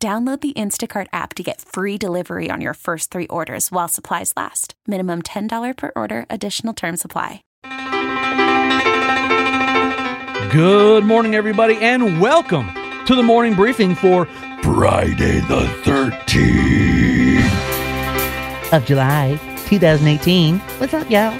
Download the Instacart app to get free delivery on your first three orders while supplies last. Minimum $10 per order, additional term supply. Good morning, everybody, and welcome to the morning briefing for Friday the 13th of July 2018. What's up, y'all?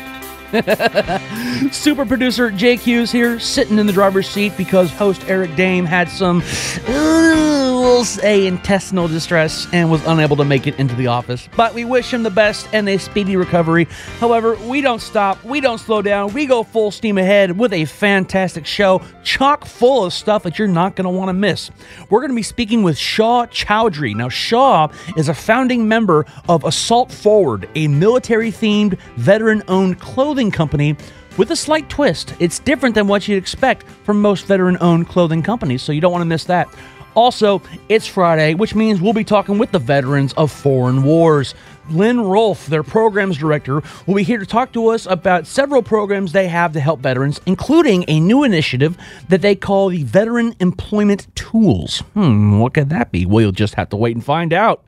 Super producer Jake Hughes here, sitting in the driver's seat because host Eric Dehm had some, uh, we'll say, intestinal distress and was unable to make it into the office. But we wish him the best and a speedy recovery. However, we don't stop, we don't slow down, we go full steam ahead with a fantastic show, chock full of stuff that you're not going to want to miss. We're going to be speaking with Shaw Chowdhury. Now, Shaw is a founding member of Assault Forward, a military themed, veteran owned clothing clothing company with a slight twist. It's different than what you'd expect from most veteran owned clothing companies, so you don't want to miss that. Also, it's Friday, which means we'll be talking with the veterans of foreign wars. Lynn Rolfe, their programs director, will be here to talk to us about several programs they have to help veterans, including a new initiative that they call the Veteran Employment Tools. Hmm, what could that be? Well, you'll just have to wait and find out.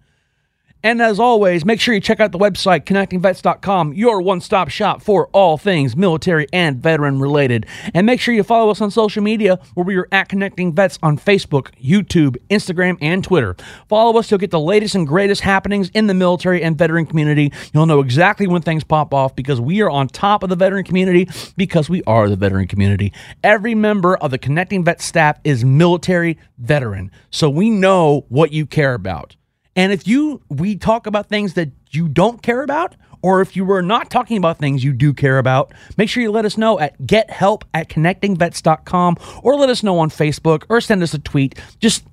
And as always, make sure you check out the website, connectingvets.com, your one stop shop for all things military and veteran related. And make sure you follow us on social media, where we are at Connecting Vets on Facebook, YouTube, Instagram, and Twitter. Follow us to get the latest and greatest happenings in the military and veteran community. You'll know exactly when things pop off because we are on top of the veteran community because we are the veteran community. Every member of the Connecting Vets staff is military veteran, so we know what you care about. And if you we talk about things that you don't care about, or if you were not talking about things you do care about, make sure you let us know at gethelp at connectingvets.com or let us know on Facebook or send us a tweet. Just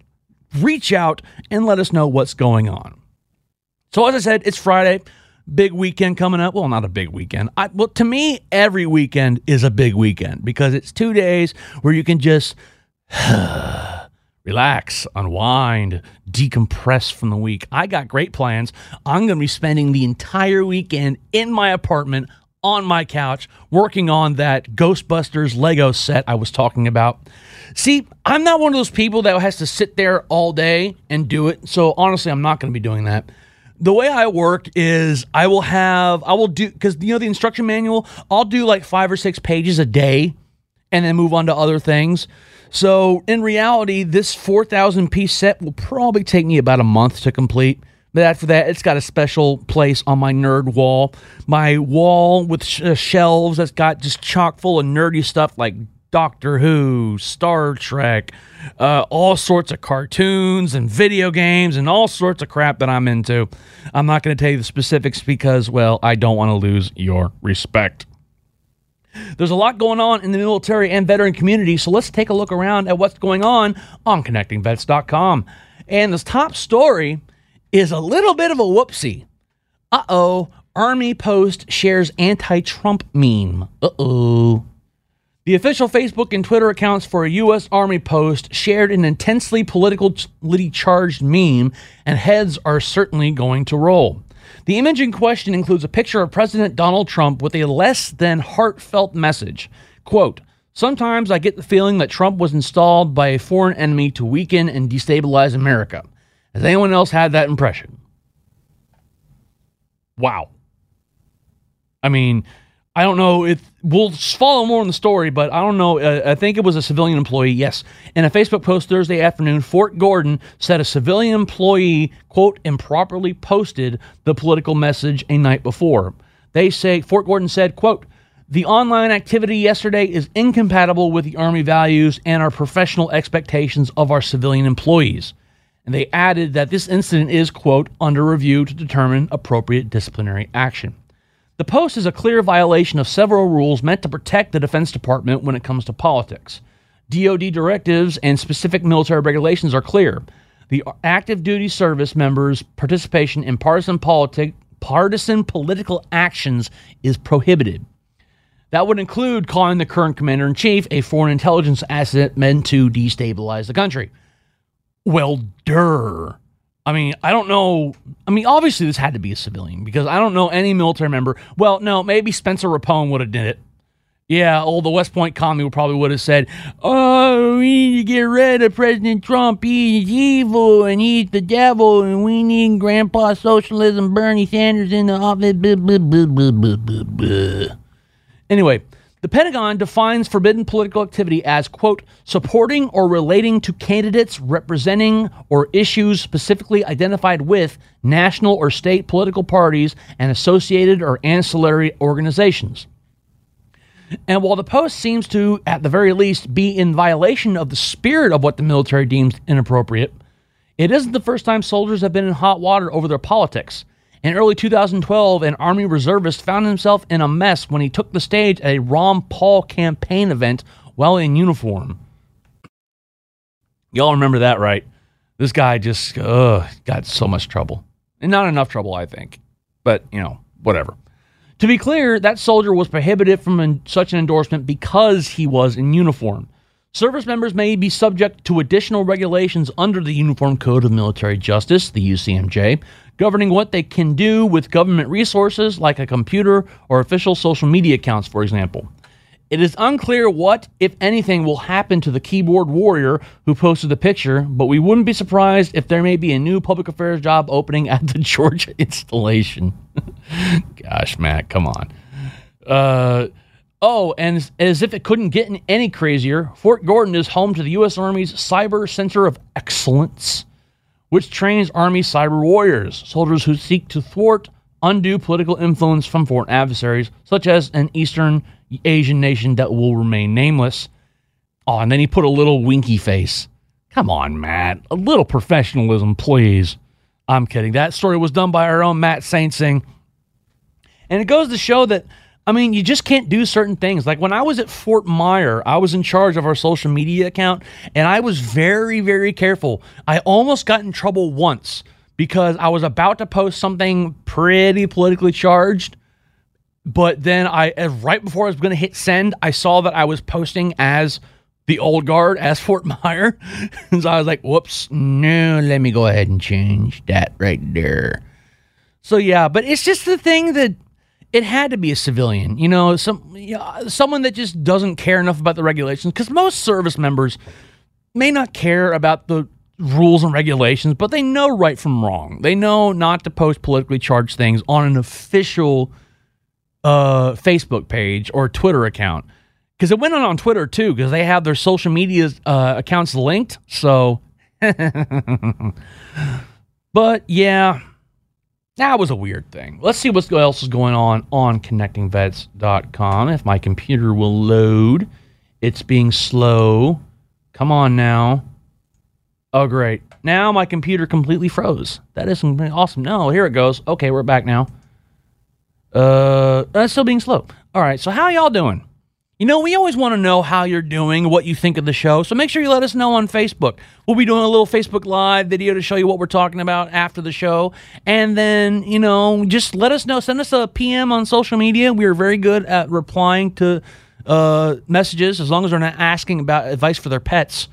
reach out and let us know what's going on. So as I said, it's Friday. Big weekend coming up. Well, not a big weekend. I, well, to me, every weekend is a big weekend because it's two days where you can just relax, unwind, decompress from the week. I got great plans. I'm going to be spending the entire weekend in my apartment on my couch working on that Ghostbusters Lego set I was talking about. See, I'm not one of those people that has to sit there all day and do it. So honestly, I'm not going to be doing that. The way I work is I will have, I will do, because you know, the instruction manual, I'll do like five or six pages a day and then move on to other things. So in reality, this 4,000 piece set will probably take me about a month to complete. But after that, it's got a special place on my nerd wall. My wall with sh- uh, shelves that's got just chock full of nerdy stuff like Doctor Who, Star Trek, uh, all sorts of cartoons and video games and all sorts of crap that I'm into. I'm not going to tell you the specifics because, well, I don't want to lose your respect. There's a lot going on in the military and veteran community, so let's take a look around at what's going on on connectingvets.com. And this top story is a little bit of a whoopsie. Uh oh, Army Post shares anti Trump meme. Uh oh. The official Facebook and Twitter accounts for a U.S. Army post shared an intensely politically charged meme, and heads are certainly going to roll. The image in question includes a picture of President Donald Trump with a less than heartfelt message. Quote, Sometimes I get the feeling that Trump was installed by a foreign enemy to weaken and destabilize America. Has anyone else had that impression? Wow. I mean, I don't know if we'll follow more in the story, but I don't know. Uh, I think it was a civilian employee. Yes. In a Facebook post Thursday afternoon, Fort Gordon said a civilian employee, quote, improperly posted the political message a night before. They say, Fort Gordon said, quote, the online activity yesterday is incompatible with the Army values and our professional expectations of our civilian employees. And they added that this incident is, quote, under review to determine appropriate disciplinary action. The Post is a clear violation of several rules meant to protect the Defense Department when it comes to politics. DoD directives and specific military regulations are clear. the active duty service members' participation in partisan politic, partisan political actions is prohibited. That would include calling the current commander in chief a foreign intelligence asset meant to destabilize the country. Well, duh. I mean, I don't know. I mean, obviously this had to be a civilian because I don't know any military member. Well, no, maybe Spencer Rapone would have did it. Yeah, old the West Point commie probably would have said, "Oh, we need to get rid of President Trump. He's evil and he's the devil, and we need Grandpa Socialism, Bernie Sanders in the office." Blah, blah, blah. Anyway, the Pentagon defines forbidden political activity as, quote, supporting or relating to candidates representing or issues specifically identified with national or state political parties and associated or ancillary organizations. And while the post seems to, at the very least, be in violation of the spirit of what the military deems inappropriate, it isn't the first time soldiers have been in hot water over their politics. In early 2012, an Army reservist found himself in a mess when he took the stage at a Ron Paul campaign event while in uniform. Y'all remember that, right? This guy just got so much trouble. And not enough trouble, I think. But, you know, whatever. To be clear, that soldier was prohibited from such an endorsement because he was in uniform. Service members may be subject to additional regulations under the Uniform Code of Military Justice, the UCMJ, governing what they can do with government resources like a computer or official social media accounts, for example. It is unclear what, if anything, will happen to the keyboard warrior who posted the picture, but we wouldn't be surprised if there may be a new public affairs job opening at the Georgia installation. Gosh, Matt, come on. Uh, oh, and as if it couldn't get any crazier, Fort Gordon is home to the U.S. Army's Cyber Center of Excellence, which trains Army cyber warriors, soldiers who seek to thwart undue political influence from foreign adversaries, such as an Eastern Asian nation that will remain nameless. Oh, and then he put a little winky face. Come on, Matt. A little professionalism, please. I'm kidding. That story was done by our own Matt Saintsing. And it goes to show that, I mean, you just can't do certain things. Like when I was at Fort Myer, I was in charge of our social media account, and I was very, very careful. I almost got in trouble once because I was about to post something pretty politically charged. But then I, eh, right before I was going to hit send, I saw that I was posting as the old guard, as Fort Myer. and so I was like, whoops, no, let me go ahead and change that right there. So yeah, but it's just the thing that it had to be a civilian, you know, some you know, someone that just doesn't care enough about the regulations because most service members may not care about the rules and regulations, but they know right from wrong. They know not to post politically charged things on an official uh, Facebook page or Twitter account because it went on on Twitter too because they have their social media uh, accounts linked. So, but yeah, that was a weird thing. Let's see what else is going on on connectingvets.com. If my computer will load, it's being slow. Come on now. Oh, great. Now my computer completely froze. That is awesome. No, here it goes. Okay, we're back now. Uh, that's still being slow. All right, so how y'all doing? You know, we always want to know how you're doing, what you think of the show. So make sure you let us know on Facebook. We'll be doing a little Facebook Live video to show you what we're talking about after the show. And then, you know, just let us know. Send us a PM on social media. We are very good at replying to uh, messages as long as they're not asking about advice for their pets.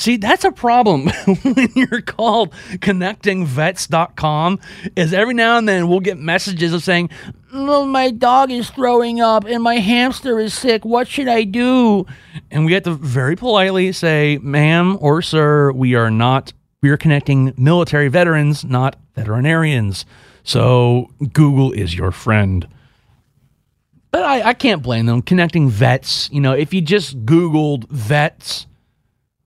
See, that's a problem when you're called connectingvets.com is every now and then we'll get messages of saying, oh, my dog is throwing up and my hamster is sick. What should I do? And we have to very politely say, ma'am or sir, we are not, we are connecting military veterans, not veterinarians. So Google is your friend. But I, I can't blame them. Connecting vets, you know, if you just Googled vets,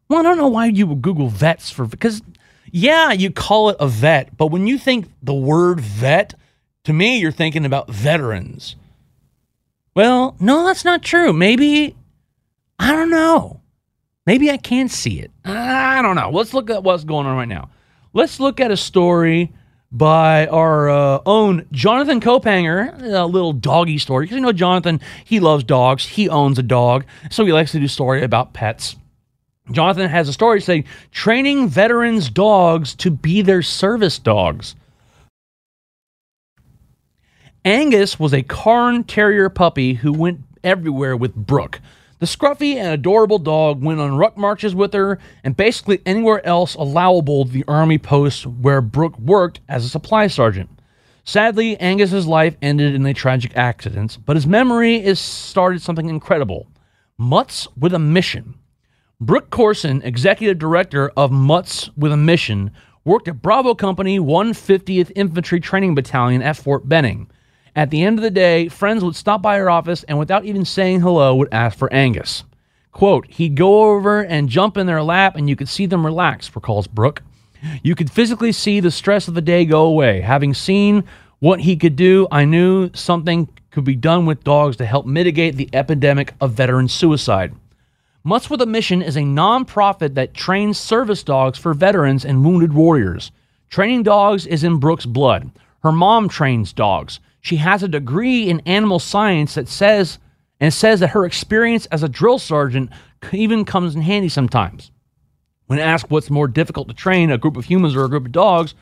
well, I don't know why you would Google vets for because yeah, you call it a vet, but when you think the word vet, to me, you're thinking about veterans. Well, no, that's not true. Maybe I don't know. Maybe I can't see it. I don't know. Let's look at what's going on right now. Let's look at a story by our uh, own Jonathan Kaupanger, a little doggy story. Because you know, Jonathan, he loves dogs. He owns a dog. So he likes to do story about pets. Jonathan has a story saying training veterans' dogs to be their service dogs. Angus was a Cairn Terrier puppy who went everywhere with Brooke. The scruffy and adorable dog went on ruck marches with her and basically anywhere else allowable the army post where Brooke worked as a supply sergeant. Sadly, Angus's life ended in a tragic accident, but his memory is started something incredible. Mutts with a mission. Brooke Corson, executive director of Mutts with a Mission, worked at Bravo Company 150th Infantry Training Battalion at Fort Benning. At the end of the day, friends would stop by her office and without even saying hello would ask for Angus. Quote, he'd go over and jump in their lap and you could see them relax, recalls Brooke. You could physically see the stress of the day go away. Having seen what he could do, I knew something could be done with dogs to help mitigate the epidemic of veteran suicide. Mutts with a Mission is a nonprofit that trains service dogs for veterans and wounded warriors. Training dogs is in Brooke's blood. Her mom trains dogs. She has a degree in animal science that says and says that her experience as a drill sergeant even comes in handy sometimes. When asked what's more difficult to train, a group of humans or a group of dogs,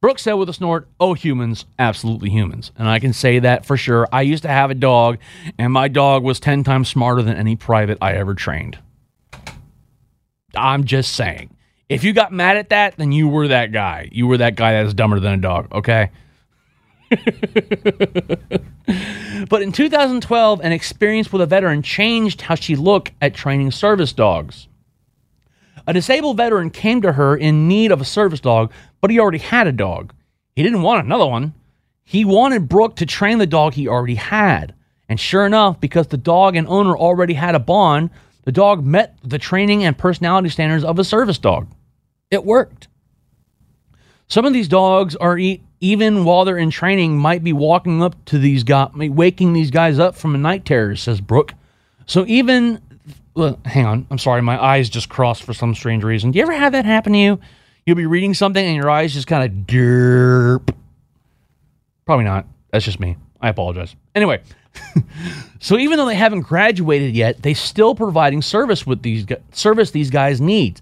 Brooke said with a snort, Oh, humans, absolutely humans. And I can say that for sure. I used to have a dog, and my dog was 10 times smarter than any private I ever trained. I'm just saying. If you got mad at that, then you were that guy. You were that guy that's dumber than a dog, okay? but in 2012, an experience with a veteran changed how she looked at training service dogs. A disabled veteran came to her in need of a service dog, but he already had a dog. He didn't want another one. He wanted Brooke to train the dog he already had. And sure enough, because the dog and owner already had a bond, the dog met the training and personality standards of a service dog. It worked. Some of these dogs are e- even while they're in training might be walking up to these guys, waking these guys up from a night terror, says Brooke. So even, well, hang on, I'm sorry, my eyes just crossed for some strange reason. Do you ever have that happen to you? You'll be reading something and your eyes just kind of derp. Probably not. That's just me. I apologize. Anyway, so even though they haven't graduated yet, they still providing service with these service these guys need.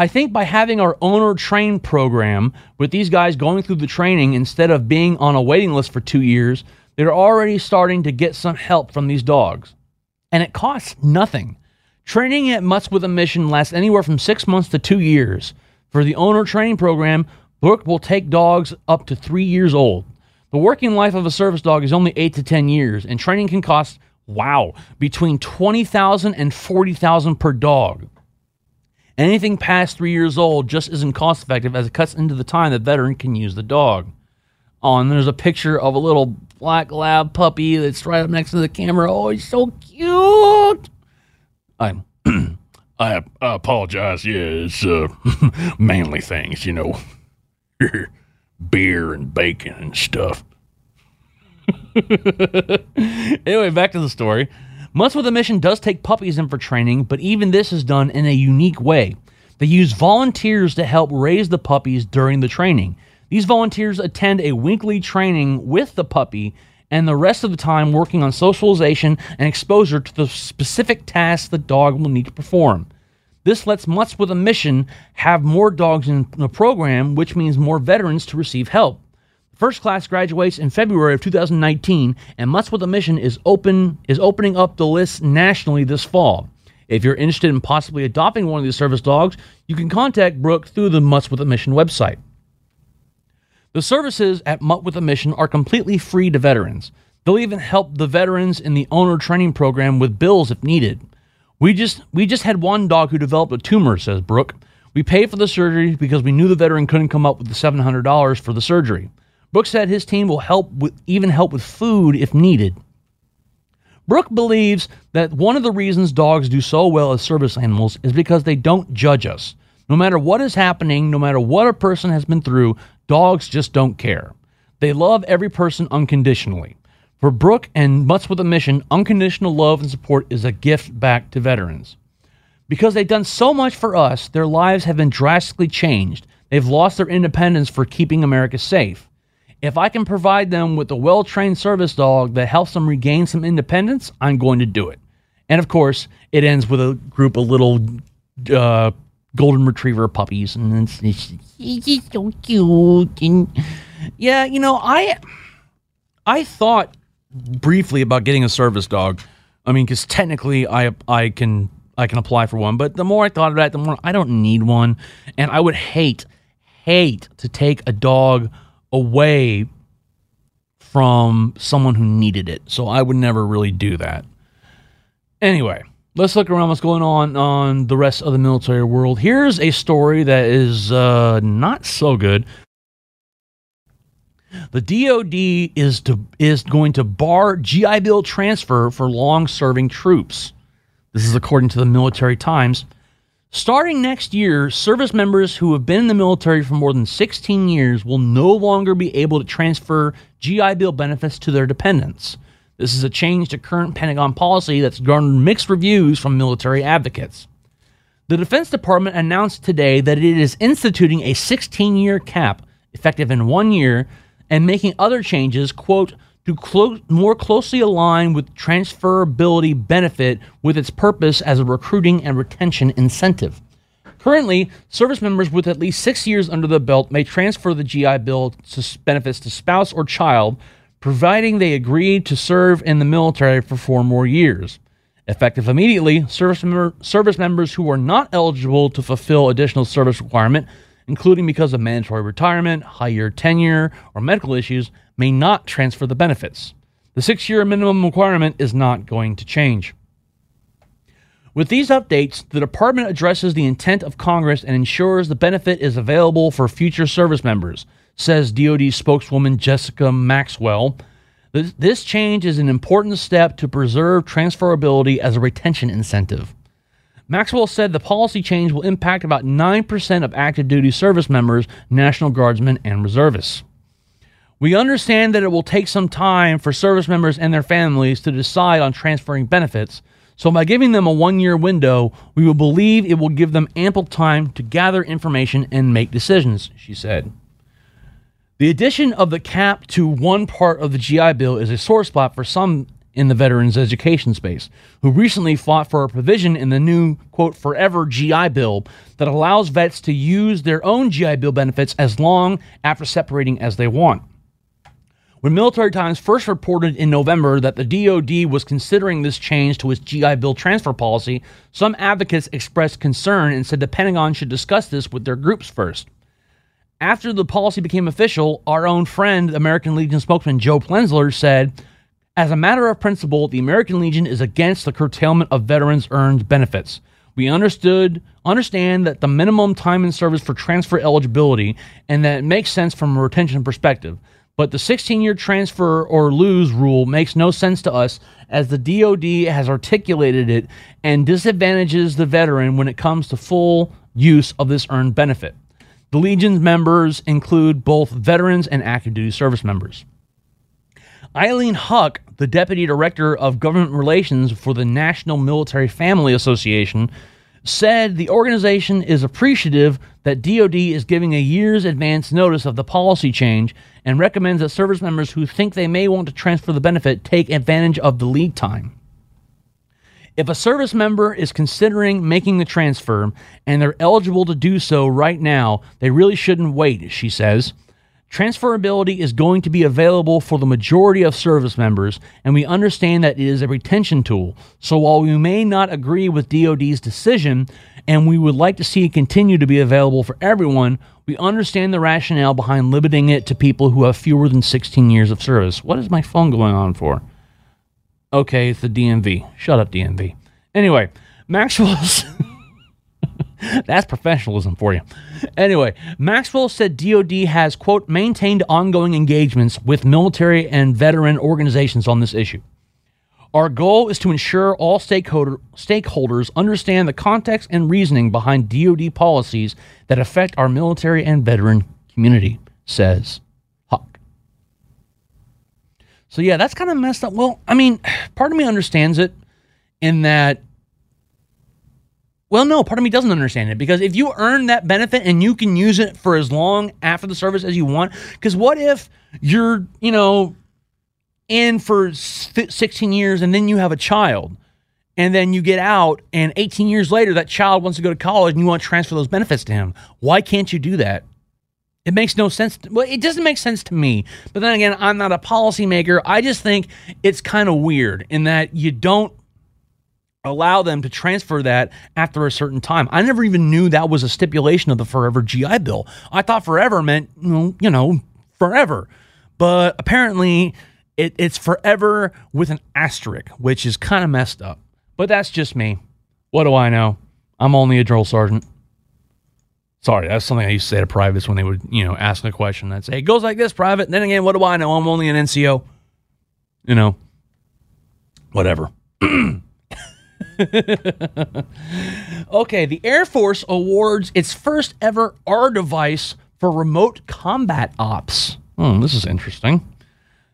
I think by having our owner train program with these guys going through the training instead of being on a waiting list for 2 years, they're already starting to get some help from these dogs. And it costs nothing. Training at Mutts with a Mission lasts anywhere from 6 months to 2 years. For the owner training program, Brooke will take dogs up to 3 years old. The working life of a service dog is only 8 to 10 years, and training can cost, wow, between 20000 and 40000 per dog. Anything past 3 years old just isn't cost effective as it cuts into the time the veteran can use the dog. Oh, and there's a picture of a little black lab puppy that's right up next to the camera. Oh, he's so cute. I'm I, I apologize. Yeah, it's uh, manly things, you know. beer and bacon and stuff. anyway, back to the story. Mutts with a Mission does take puppies in for training, but even this is done in a unique way. They use volunteers to help raise the puppies during the training. These volunteers attend a weekly training with the puppy and the rest of the time working on socialization and exposure to the specific tasks the dog will need to perform. This lets Mutts with a Mission have more dogs in the program, which means more veterans to receive help. First class graduates in February of 2019, and Mutts with a Mission is open is opening up the list nationally this fall. If you're interested in possibly adopting one of these service dogs, you can contact Brooke through the Mutts with a Mission website. The services at Mutt with a Mission are completely free to veterans. They'll even help the veterans in the owner training program with bills if needed. We just we just had one dog who developed a tumor, says Brooke. We paid for the surgery because we knew the veteran couldn't come up with the $700 for the surgery. Brooke said his team will help with even help with food if needed. Brooke believes that one of the reasons dogs do so well as service animals is because they don't judge us. No matter what is happening, no matter what a person has been through, dogs just don't care. They love every person unconditionally. For Brooke and Mutts with a Mission, unconditional love and support is a gift back to veterans. Because they've done so much for us, their lives have been drastically changed. They've lost their independence for keeping America safe. If I can provide them with a well trained service dog that helps them regain some independence, I'm going to do it. And of course, it ends with a group of little uh, golden retriever puppies, and it's, it's, it's so cute. And yeah, you know, I I thought briefly about getting a service dog. I mean, because technically, I I can I can apply for one, but the more I thought of that, the more I don't need one, and I would hate hate to take a dog away from someone who needed it. So I would never really do that. Anyway, let's look around what's going on on the rest of the military world. Here's a story that is uh, not so good. The DoD is to, is going to bar GI Bill transfer for long-serving troops. This is according to the Military Times. Starting next year, service members who have been in the military for more than 16 years will no longer be able to transfer GI Bill benefits to their dependents. This is a change to current Pentagon policy that's garnered mixed reviews from military advocates. The Defense Department announced today that it is instituting a 16 year cap, effective in one year, and making other changes, quote, to clo- more closely align with transferability benefit with its purpose as a recruiting and retention incentive. Currently, service members with at least six years under the belt may transfer the GI Bill benefits to spouse or child, providing they agree to serve in the military for four more years. Effective immediately, service, member, service members who are not eligible to fulfill additional service requirement, including because of mandatory retirement, higher tenure, or medical issues, may not transfer the benefits. The six year minimum requirement is not going to change. With these updates, the department addresses the intent of Congress and ensures the benefit is available for future service members, says DoD spokeswoman Jessica Maxwell. This change is an important step to preserve transferability as a retention incentive. Maxwell said the policy change will impact about 9% of active duty service members, National Guardsmen, and reservists. We understand that it will take some time for service members and their families to decide on transferring benefits. So, by giving them a one year window, we will believe it will give them ample time to gather information and make decisions, she said. The addition of the cap to one part of the GI Bill is a sore spot for some in the veterans education space, who recently fought for a provision in the new, quote, forever GI Bill that allows vets to use their own GI Bill benefits as long after separating as they want. When Military Times first reported in November that the DoD was considering this change to its GI Bill transfer policy, some advocates expressed concern and said the Pentagon should discuss this with their groups first. After the policy became official, our own friend, American Legion spokesman Joe Plenzler, said, As a matter of principle, the American Legion is against the curtailment of veterans' earned benefits. We understood understand that the minimum time in service for transfer eligibility and that it makes sense from a retention perspective. But the 16 year transfer or lose rule makes no sense to us as the DoD has articulated it and disadvantages the veteran when it comes to full use of this earned benefit. The Legion's members include both veterans and active duty service members. Eileen Huck, the Deputy Director of Government Relations for the National Military Family Association, said the organization is appreciative that DoD is giving a year's advance notice of the policy change and recommends that service members who think they may want to transfer the benefit take advantage of the lead time. If a service member is considering making the transfer and they're eligible to do so right now, they really shouldn't wait, she says. Transferability is going to be available for the majority of service members, and we understand that it is a retention tool. So while we may not agree with DoD's decision, and we would like to see it continue to be available for everyone, we understand the rationale behind limiting it to people who have fewer than 16 years of service. What is my phone going on for? Okay, it's the DMV. Shut up, DMV. Anyway, Maxwell's. That's professionalism for you. Anyway, Maxwell said DoD has, quote, maintained ongoing engagements with military and veteran organizations on this issue. Our goal is to ensure all stakeholder, stakeholders understand the context and reasoning behind DoD policies that affect our military and veteran community, says Huck. So, yeah, that's kind of messed up. Well, I mean, part of me understands it in that well, no, part of me doesn't understand it because if you earn that benefit and you can use it for as long after the service as you want, because what if you're, you know, in for 16 years and then you have a child and then you get out, and 18 years later, that child wants to go to college and you want to transfer those benefits to him. Why can't you do that? It makes no sense. To, well, it doesn't make sense to me. But then again, I'm not a policymaker. I just think it's kind of weird in that you don't allow them to transfer that after a certain time. I never even knew that was a stipulation of the Forever GI Bill. I thought forever meant, you know, forever. But apparently, it, it's forever with an asterisk, which is kind of messed up. But that's just me. What do I know? I'm only a drill sergeant. Sorry, that's something I used to say to privates when they would, you know, ask a question. I'd say, it goes like this, private. And then again, what do I know? I'm only an NCO. You know, whatever. okay, the Air Force awards its first ever R device for remote combat ops. Hmm, this is interesting.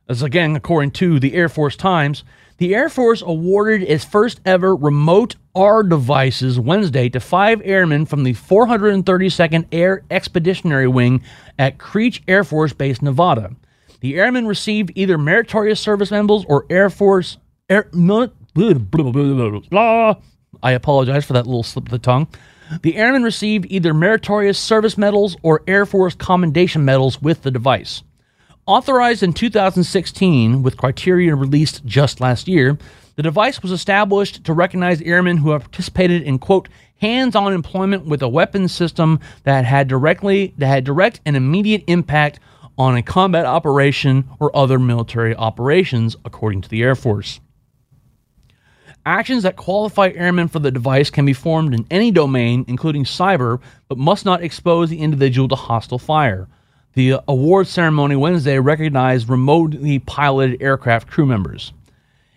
As again, according to the Air Force Times, the Air Force awarded its first ever remote R devices Wednesday to five airmen from the 432nd Air Expeditionary Wing at Creech Air Force Base, Nevada. The airmen received either meritorious service medals or Air Force Air. I apologize for that little slip of the tongue. The airmen received either meritorious service medals or Air Force commendation medals with the device. Authorized in 2016 with criteria released just last year, the device was established to recognize airmen who have participated in quote hands-on employment with a weapons system that had directly that had direct and immediate impact on a combat operation or other military operations, according to the Air Force. Actions that qualify airmen for the device can be formed in any domain, including cyber, but must not expose the individual to hostile fire. The award ceremony Wednesday recognized remotely piloted aircraft crew members.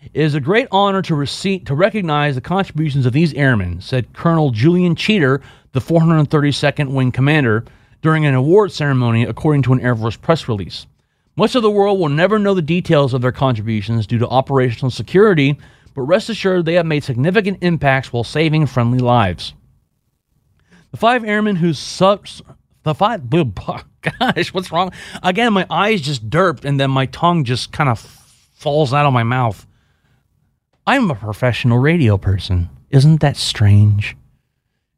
It is a great honor to, receive, to recognize the contributions of these airmen, said Colonel Julian Cheater, the 432nd Wing Commander, during an award ceremony, according to an Air Force press release. Much of the world will never know the details of their contributions due to operational security, but rest assured they have made significant impacts while saving friendly lives. The five airmen whose subs, the five, gosh, what's wrong? Again, my eyes just derped and then my tongue just kind of falls out of my mouth. I'm a professional radio person. Isn't that strange?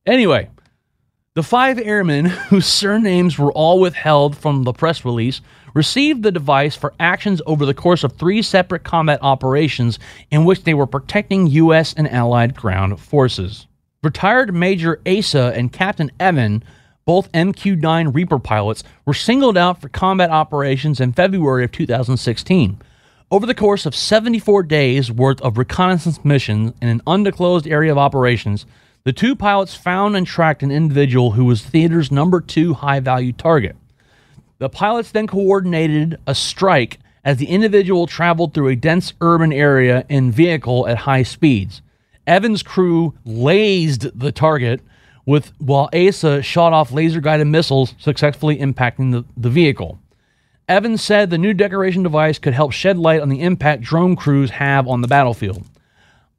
Anyway, the five airmen, whose surnames were all withheld from the press release, received the device for actions over the course of three separate combat operations in which they were protecting U.S. and Allied ground forces. Retired Major Asa and Captain Evan both MQ 9 Reaper pilots were singled out for combat operations in February of 2016. Over the course of 74 days worth of reconnaissance missions in an undisclosed area of operations, the two pilots found and tracked an individual who was theater's number two high value target. The pilots then coordinated a strike as the individual traveled through a dense urban area in vehicle at high speeds. Evans' crew lased the target with while Asa shot off laser guided missiles, successfully impacting the, the vehicle. Evans said the new decoration device could help shed light on the impact drone crews have on the battlefield.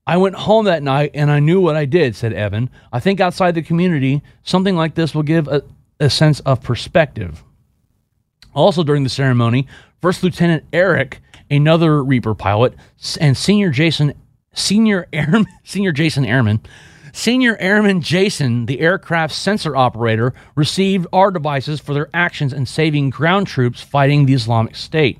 I went home that night and I knew what I did, said Evan. I think outside the community, something like this will give a, a sense of perspective. Also during the ceremony, First Lieutenant Eric, another Reaper pilot, and Senior Jason, Senior Airman, Senior Jason Airman, Senior Airman Jason, the aircraft sensor operator, received R devices for their actions in saving ground troops fighting the Islamic State.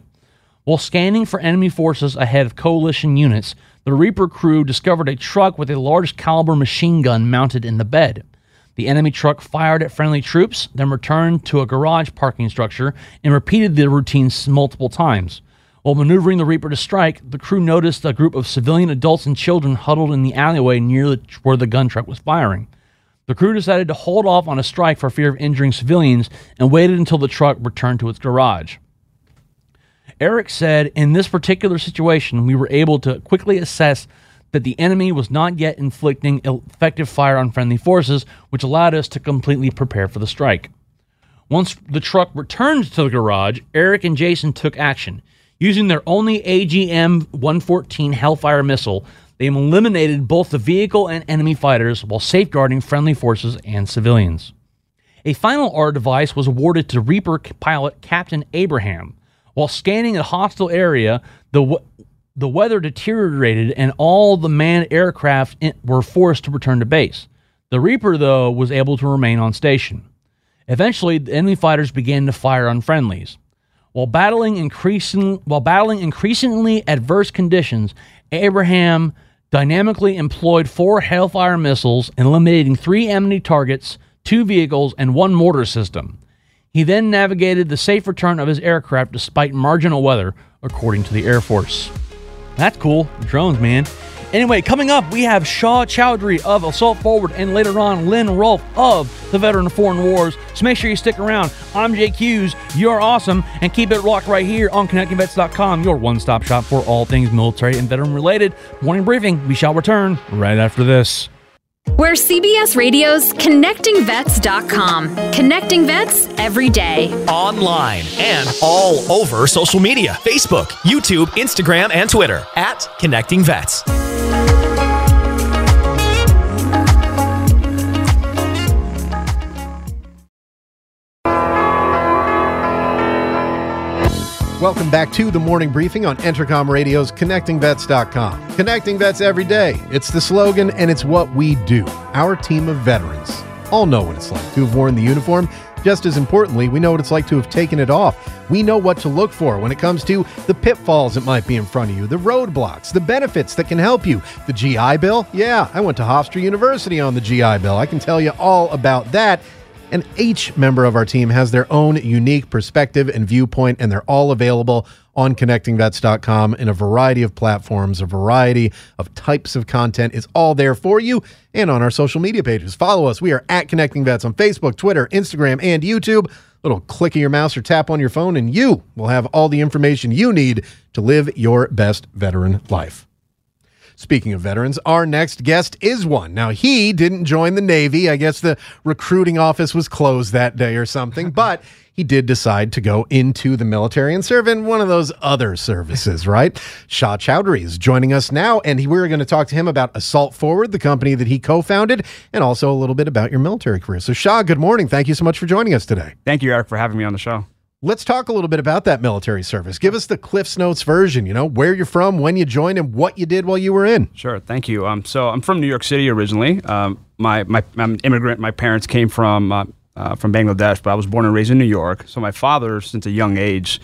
While scanning for enemy forces ahead of coalition units, the Reaper crew discovered a truck with a large caliber machine gun mounted in the bed. The enemy truck fired at friendly troops, then returned to a garage parking structure and repeated the routine multiple times. While maneuvering the Reaper to strike, the crew noticed a group of civilian adults and children huddled in the alleyway near the, where the gun truck was firing. The crew decided to hold off on a strike for fear of injuring civilians and waited until the truck returned to its garage. Eric said, In this particular situation, we were able to quickly assess that the enemy was not yet inflicting effective fire on friendly forces, which allowed us to completely prepare for the strike. Once the truck returned to the garage, Eric and Jason took action. Using their only AGM 114 Hellfire missile, they eliminated both the vehicle and enemy fighters while safeguarding friendly forces and civilians. A final R device was awarded to Reaper pilot Captain Abraham. While scanning a hostile area, the the weather deteriorated and all the manned aircraft in- were forced to return to base. The Reaper, though, was able to remain on station. Eventually, the enemy fighters began to fire on friendlies. While battling increasing while battling increasingly adverse conditions, Abraham dynamically employed four Hellfire missiles, eliminating three enemy targets, two vehicles, and one mortar system. He then navigated the safe return of his aircraft despite marginal weather, according to the Air Force. That's cool. Drones, man. Anyway, coming up, we have Shaw Chowdhury of Assault Forward and later on Lynn Rolfe of the Veteran of Foreign Wars. So make sure you stick around. I'm Jake Hughes. You're awesome. And keep it locked right here on ConnectingVets.com, your one stop shop for all things military and veteran related. Morning briefing. We shall return right after this. We're CBS Radio's ConnectingVets.com. Connecting vets every day. Online and all over social media Facebook, YouTube, Instagram, and Twitter at Connecting Vets. Welcome back to the morning briefing on Entercom Radio's ConnectingVets.com. Connecting Vets every day. It's the slogan and it's what we do. Our team of veterans all know what it's like to have worn the uniform. Just as importantly, we know what it's like to have taken it off. We know what to look for when it comes to the pitfalls that might be in front of you, the roadblocks, the benefits that can help you. The GI Bill? Yeah, I went to Hofstra University on the GI Bill. I can tell you all about that. And each member of our team has their own unique perspective and viewpoint, and they're all available on connectingvets.com in a variety of platforms, a variety of types of content is all there for you and on our social media pages. Follow us. We are at Connecting Vets on Facebook, Twitter, Instagram, and YouTube. A little click of your mouse or tap on your phone, and you will have all the information you need to live your best veteran life. Speaking of veterans, our next guest is one. Now, he didn't join the Navy. I guess the recruiting office was closed that day or something, but he did decide to go into the military and serve in one of those other services, right? Shaw Chowdhury is joining us now, and he, we're going to talk to him about Assault Forward, the company that he co founded, and also a little bit about your military career. So, Shaw, good morning. Thank you so much for joining us today. Thank you, Eric, for having me on the show. Let's talk a little bit about that military service. Give us the Cliffs Notes version, you know, where you're from, when you joined, and what you did while you were in. Sure, thank you. Um, so I'm from New York City originally. Um, my, my, I'm an immigrant. My parents came from, uh, uh, from Bangladesh, but I was born and raised in New York. So my father, since a young age,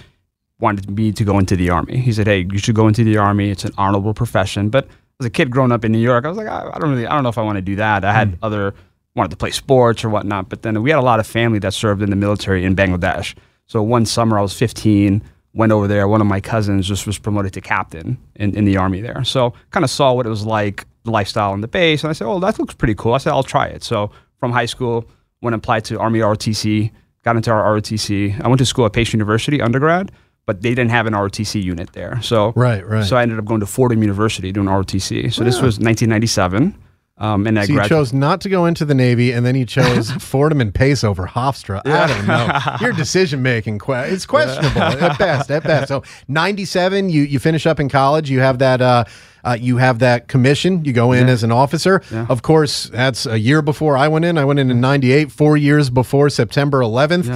wanted me to go into the Army. He said, hey, you should go into the Army. It's an honorable profession. But as a kid growing up in New York, I was like, I, I don't really, I don't know if I want to do that. I had other, wanted to play sports or whatnot. But then we had a lot of family that served in the military in Bangladesh. So one summer I was 15, went over there. One of my cousins just was promoted to captain in, in the army there. So kind of saw what it was like, the lifestyle on the base. And I said, oh, that looks pretty cool. I said, I'll try it. So from high school, went and applied to Army ROTC, got into our ROTC. I went to school at Pace University undergrad, but they didn't have an ROTC unit there. So Right, right. So I ended up going to Fordham University doing ROTC. So this was 1997. Um, and I So you chose not to go into the Navy, and then you chose Fordham and Pace over Hofstra. I don't know. Your decision making que- it's questionable at best. At best. So ninety seven, you you finish up in college. You have that. Uh, uh, you have that commission. You go in as an officer. Of course, that's a year before I went in. I went in in '98, four years before September 11th.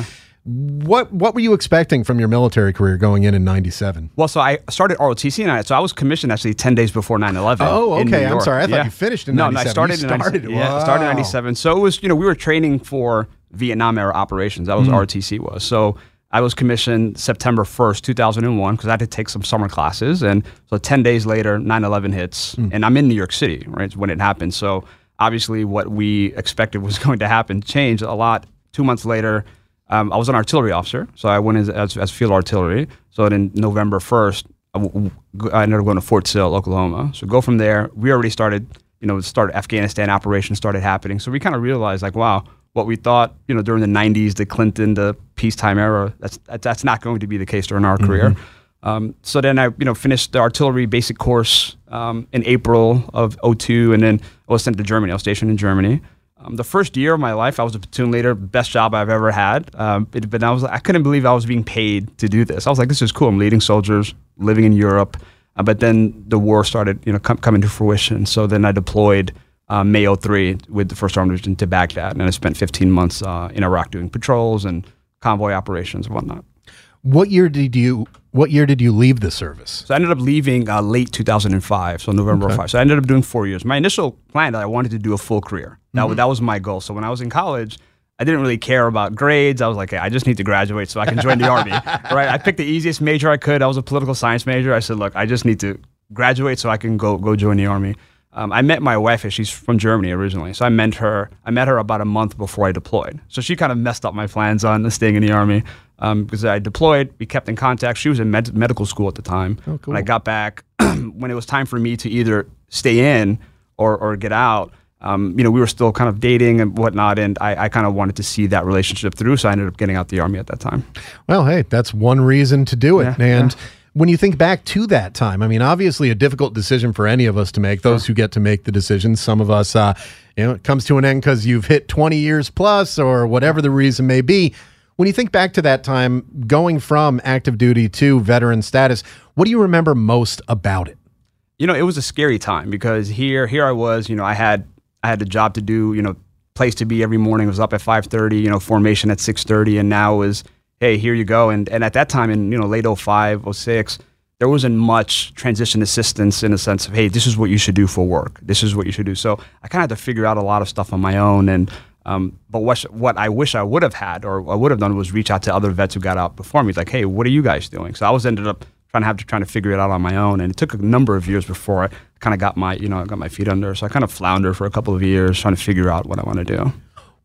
Yeah. What what were you expecting from your military career going in in '97? Well, so I started ROTC, and I, so I was commissioned actually 10 days before 9/11. Oh, okay. I'm sorry. I thought you finished in no, 97. No, I started You in 97. started- Yeah, I started in 97. So it was, you know, we were training for Vietnam era operations. That was Hmm. ROTC was. So I was commissioned September 1st, 2001, because I had to take some summer classes. And so 10 days later, 9/11 hits, Hmm. and I'm in New York City, right, when it happened. So obviously, what we expected was going to happen changed a lot. Two months later. Um, I was an artillery officer, so I went as, as, as field artillery. So then November 1st, I, w- I ended up going to Fort Sill, Oklahoma. So go from there. We already started, you know, start Afghanistan operations started happening. So we kind of realized like, wow, what we thought, you know, during the 90s, the Clinton, the peacetime era, that's that's, not going to be the case during our career. Um, so then I, you know, finished the artillery basic course um, in April of 02, and then I was sent to Germany. I was stationed in Germany. Um, the first year of my life, I was a platoon leader, best job I've ever had. Um, it, but I was, I couldn't believe I was being paid to do this. I was like, this is cool. I'm leading soldiers, living in Europe. Uh, but then the war started, you know, com- coming to fruition. So then I deployed uh, May 03 with the First Armored Division to Baghdad, and I spent 15 months uh, in Iraq doing patrols and convoy operations and whatnot. What year did you What year did you leave the service? So I ended up leaving uh, late 2005, so November Okay. 5. So I ended up doing four years. My initial plan that I wanted to do a full career. That, Mm-hmm. that was my goal. So when I was in college, I didn't really care about grades. I was like, hey, I just need to graduate so I can join the army. Right? I picked the easiest major I could. I was a political science major. I said, look, I just need to graduate so I can go go join the army. Um, I met my wife. She's from Germany originally, so I met her. I met her about a month before I deployed. So she kind of messed up my plans on staying in the army um, because I deployed. We kept in contact. She was in med- medical school at the time. Oh, cool. When I got back, when it was time for me to either stay in or, or get out, um, you know, we were still kind of dating and whatnot, and I, I kind of wanted to see that relationship through. So I ended up getting out the army at that time. Well, hey, that's one reason to do it. Yeah, and when you think back to that time, I mean, obviously a difficult decision for any of us to make, those who get to make the decision. Some of us, uh, you know, it comes to an end because you've hit 20 years plus or whatever the reason may be. When you think back to that time, going from active duty to veteran status, what do you remember most about it? you know, it was a scary time because here, here I was, you know, I had, I had a job to do, you know, place to be every morning. It was up at 5:30, you know, formation at 6:30, and now was, hey, here you go. And and at that time, in you know, late 05, 06, there wasn't much transition assistance in a sense of, hey, this is what you should do for work. This is what you should do. So I kind of had to figure out a lot of stuff on my own. And um, but what what I wish I would have had or I would have done was reach out to other vets who got out before me. Like, hey, what are you guys doing? So I was ended up trying to have to trying to figure it out on my own. And it took a number of years before I kind of got my you know got my feet under. So I kind of floundered for a couple of years trying to figure out what I want to do.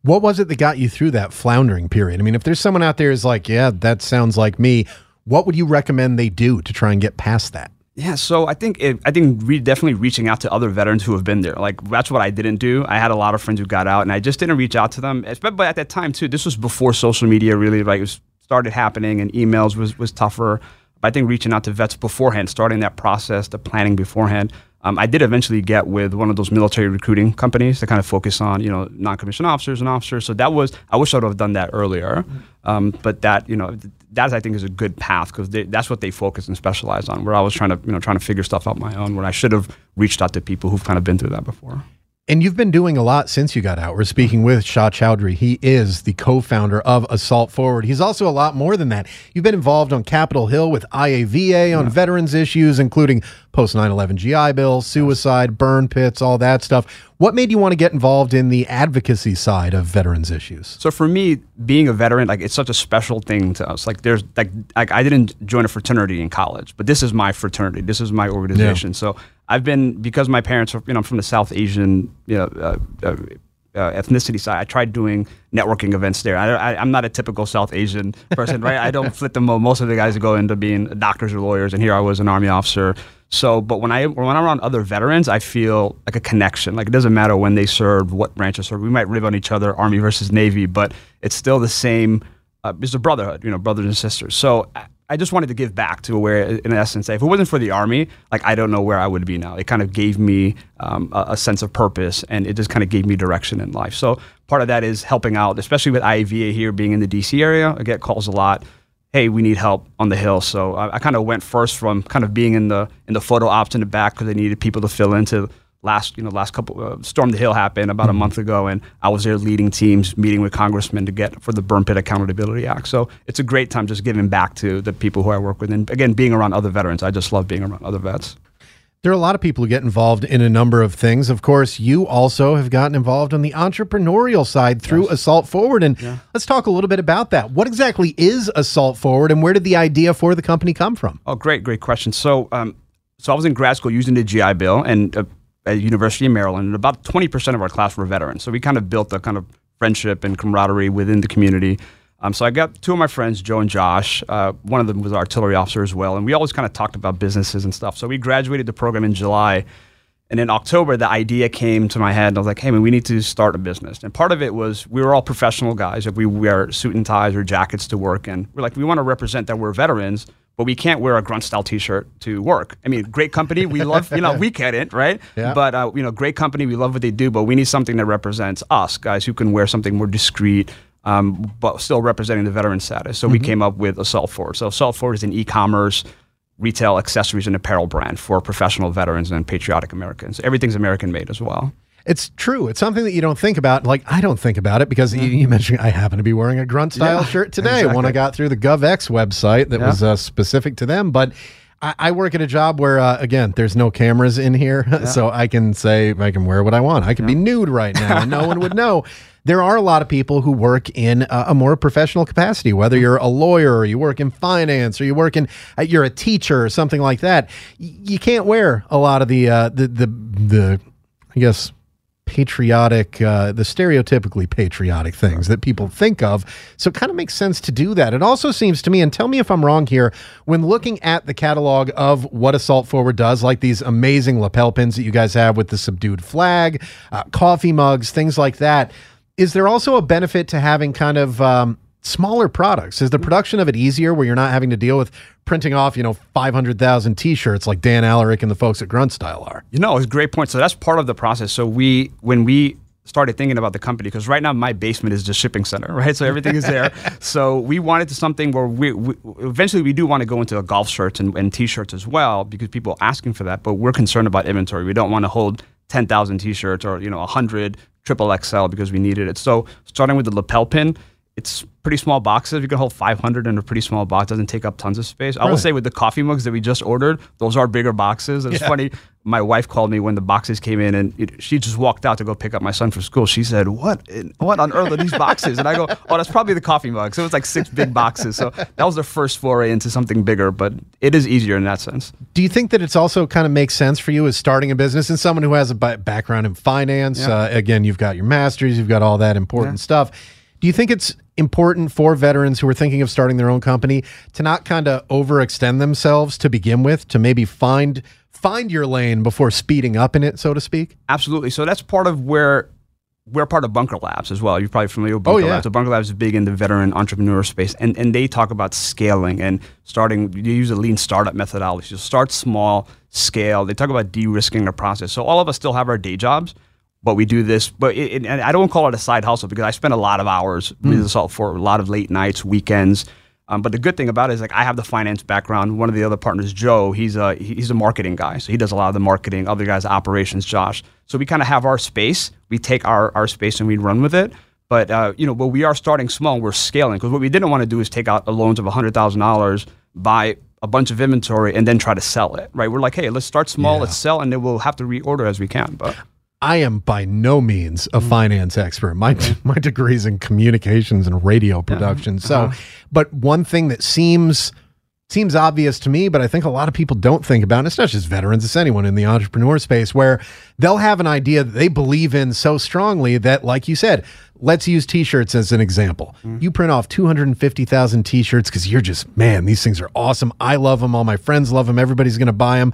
What was it that got you through that floundering period? I mean, if there's someone out there who's like, yeah, that sounds like me, what would you recommend they do to try and get past that? Yeah, so I think it, I think re- definitely reaching out to other veterans who have been there. Like that's what I didn't do. I had a lot of friends who got out, and I just didn't reach out to them. But, at that time too, this was before social media really like was started happening, and emails was was tougher. But I think reaching out to vets beforehand, starting that process, the planning beforehand. Um, I did eventually get with one of those military recruiting companies to kind of focus on you know non-commissioned officers and officers. So that was I wish I would have done that earlier. Um, but that you know that I think is a good path because that's what they focus and specialize on. Where I was trying to you know trying to figure stuff out my own. Where I should have reached out to people who've kind of been through that before. And you've been doing a lot since you got out. We're speaking with Shah Chowdhury. He is the co founder of Assault Forward. He's also a lot more than that. You've been involved on Capitol Hill with IAVA on veterans issues, including post 9 11 GI Bill, suicide, burn pits, all that stuff. What made you want to get involved in the advocacy side of veterans issues? So for me, being a veteran, like it's such a special thing to us. Like there's like like I didn't join a fraternity in college, but this is my fraternity. This is my organization. So I've been because my parents are you know I'm from the South Asian you know uh, uh, uh, ethnicity side. I tried doing networking events there. I, I'm not a typical South Asian person, right? I don't fit the. Most of the guys go into being doctors or lawyers, and here I was an army officer. So, but when I when I'm around other veterans, I feel like a connection. Like it doesn't matter when they served, what branch they served. We might rib on each other, Army versus Navy, but it's still the same. Uh, it's a brotherhood, you know, brothers and sisters. So I, just wanted to give back to where, in essence, if it wasn't for the Army, like I don't know where I would be now. It kind of gave me um, a, a sense of purpose, and it just kind of gave me direction in life. So part of that is helping out, especially with IAVA here being in the DC area. I get calls a lot hey, we need help on the hill. So I, I kind of went first from kind of being in the in the photo ops in the back because they needed people to fill into last you know last couple uh, storm the hill happened about a month ago and i was there leading teams meeting with congressmen to get for the burn pit accountability act so it's a great time just giving back to the people who i work with and again being around other veterans i just love being around other vets There are a lot of people who get involved in a number of things. Of course, you also have gotten involved on the entrepreneurial side through Assault Forward. And let's talk a little bit about that. What exactly is Assault Forward and where did the idea for the company come from? Oh, great, great question. So, um, so I was in grad school using the GI Bill and uh, at University of Maryland, and about twenty percent of our class were veterans. So we kind of built a kind of friendship and camaraderie within the community. Um, so I got two of my friends, Joe and Josh. Uh, one of them was an artillery officer as well, and we always kind of talked about businesses and stuff. So we graduated the program in July. And in October, the idea came to my head, and I was like, "Hey, man, we need to start a business." And part of it was we were all professional guys. If we wear suit and ties or jackets to work, and we're like, we want to represent that we're veterans, but we can't wear a grunt style T-shirt to work. I mean, great company, we love, you know, we get it, right? Yeah. But uh, you know, great company, we love what they do, but we need something that represents us, guys, who can wear something more discreet. Um, but still representing the veteran status. So we came up with Assault Forward. So Assault Forward is an e-commerce retail accessories and apparel brand for professional veterans and patriotic Americans. Everything's American made as well. It's true. It's something that you don't think about. Like I don't think about it because you, you mentioned I happen to be wearing a grunt style Yeah, shirt today. One I got through the GovX website that Yeah. was uh, specific to them. But I, I work at a job where uh, again, there's no cameras in here, so I can say I can wear what I want. I can be nude right now, and no one would know. There are a lot of people who work in a, a more professional capacity, whether you're a lawyer or you work in finance or you work in, uh, you're a teacher or something like that. Y- you can't wear a lot of the, uh, the, the, the, I guess, patriotic, uh, the stereotypically patriotic things that people think of. So it kind of makes sense to do that. It also seems to me, and tell me if I'm wrong here, when looking at the catalog of what Assault Forward does, like these amazing lapel pins that you guys have with the subdued flag, uh, coffee mugs, things like that, is there also a benefit to having kind of um, smaller products? Is the production of it easier where you're not having to deal with printing off, you know, 500,000 t-shirts like Dan Alarik and the folks at Grunt Style are? You know, it's a great point. So that's part of the process. So we, when we started thinking about the company, because right now my basement is the shipping center, right? So everything is there. so we wanted to something where we, we eventually we do want to go into golf shirts and, and t-shirts as well because people are asking for that. But we're concerned about inventory. We don't want to hold 10,000 t-shirts or you know 100 triple XL because we needed it. So starting with the lapel pin. It's pretty small boxes. You can hold 500 in a pretty small box. Doesn't take up tons of space. I will say with the coffee mugs that we just ordered, those are bigger boxes. It's funny. My wife called me when the boxes came in, and it, she just walked out to go pick up my son from school. She said, "What? in- What on earth are these boxes?" And I go, "Oh, that's probably the coffee mugs." So it was like six big boxes. So that was the first foray into something bigger, but it is easier in that sense. Do you think that it's also kind of makes sense for you as starting a business and someone who has a background in finance? Yeah. Uh, again, you've got your master's, you've got all that important stuff. Do you think it's important for veterans who are thinking of starting their own company to not kind of overextend themselves to begin with, to maybe find find your lane before speeding up in it, so to speak? Absolutely. So that's part of where we're part of Bunker Labs as well. You're probably familiar with oh, Bunker Oh, yeah. Labs. So Bunker Labs is big in the veteran entrepreneur space, and, and they talk about scaling and starting. You use a lean startup methodology. So start small, scale. They talk about de-risking the process. So all of us still have our day jobs, but we do this. But it, and I don't call it a side hustle because I spend a lot of hours with this all for a lot of late nights, weekends. Um, but the good thing about it is like I have the finance background. One of the other partners, Joe, he's a he's a marketing guy, so he does a lot of the marketing. Other guys, operations, Josh. So we kind of have our space. We take our our space and we run with it. But uh, you know, but we are starting small. We're scaling because what we didn't want to do is take out loans of hundred thousand dollars, buy a bunch of inventory, and then try to sell it. Right? We're like, hey, let's start small, Yeah. let's sell, and then we'll have to reorder as we can. But I am by no means a finance expert. My my degree's in communications and radio production. So, Uh-huh. but one thing that seems seems obvious to me, but I think a lot of people don't think about, and it's not just veterans, it's anyone in the entrepreneur space where they'll have an idea that they believe in so strongly that, like you said, let's use t-shirts as an example. Mm-hmm. You print off 250,000 t-shirts because you're just, man, these things are awesome. I love them. All my friends love them. Everybody's going to buy them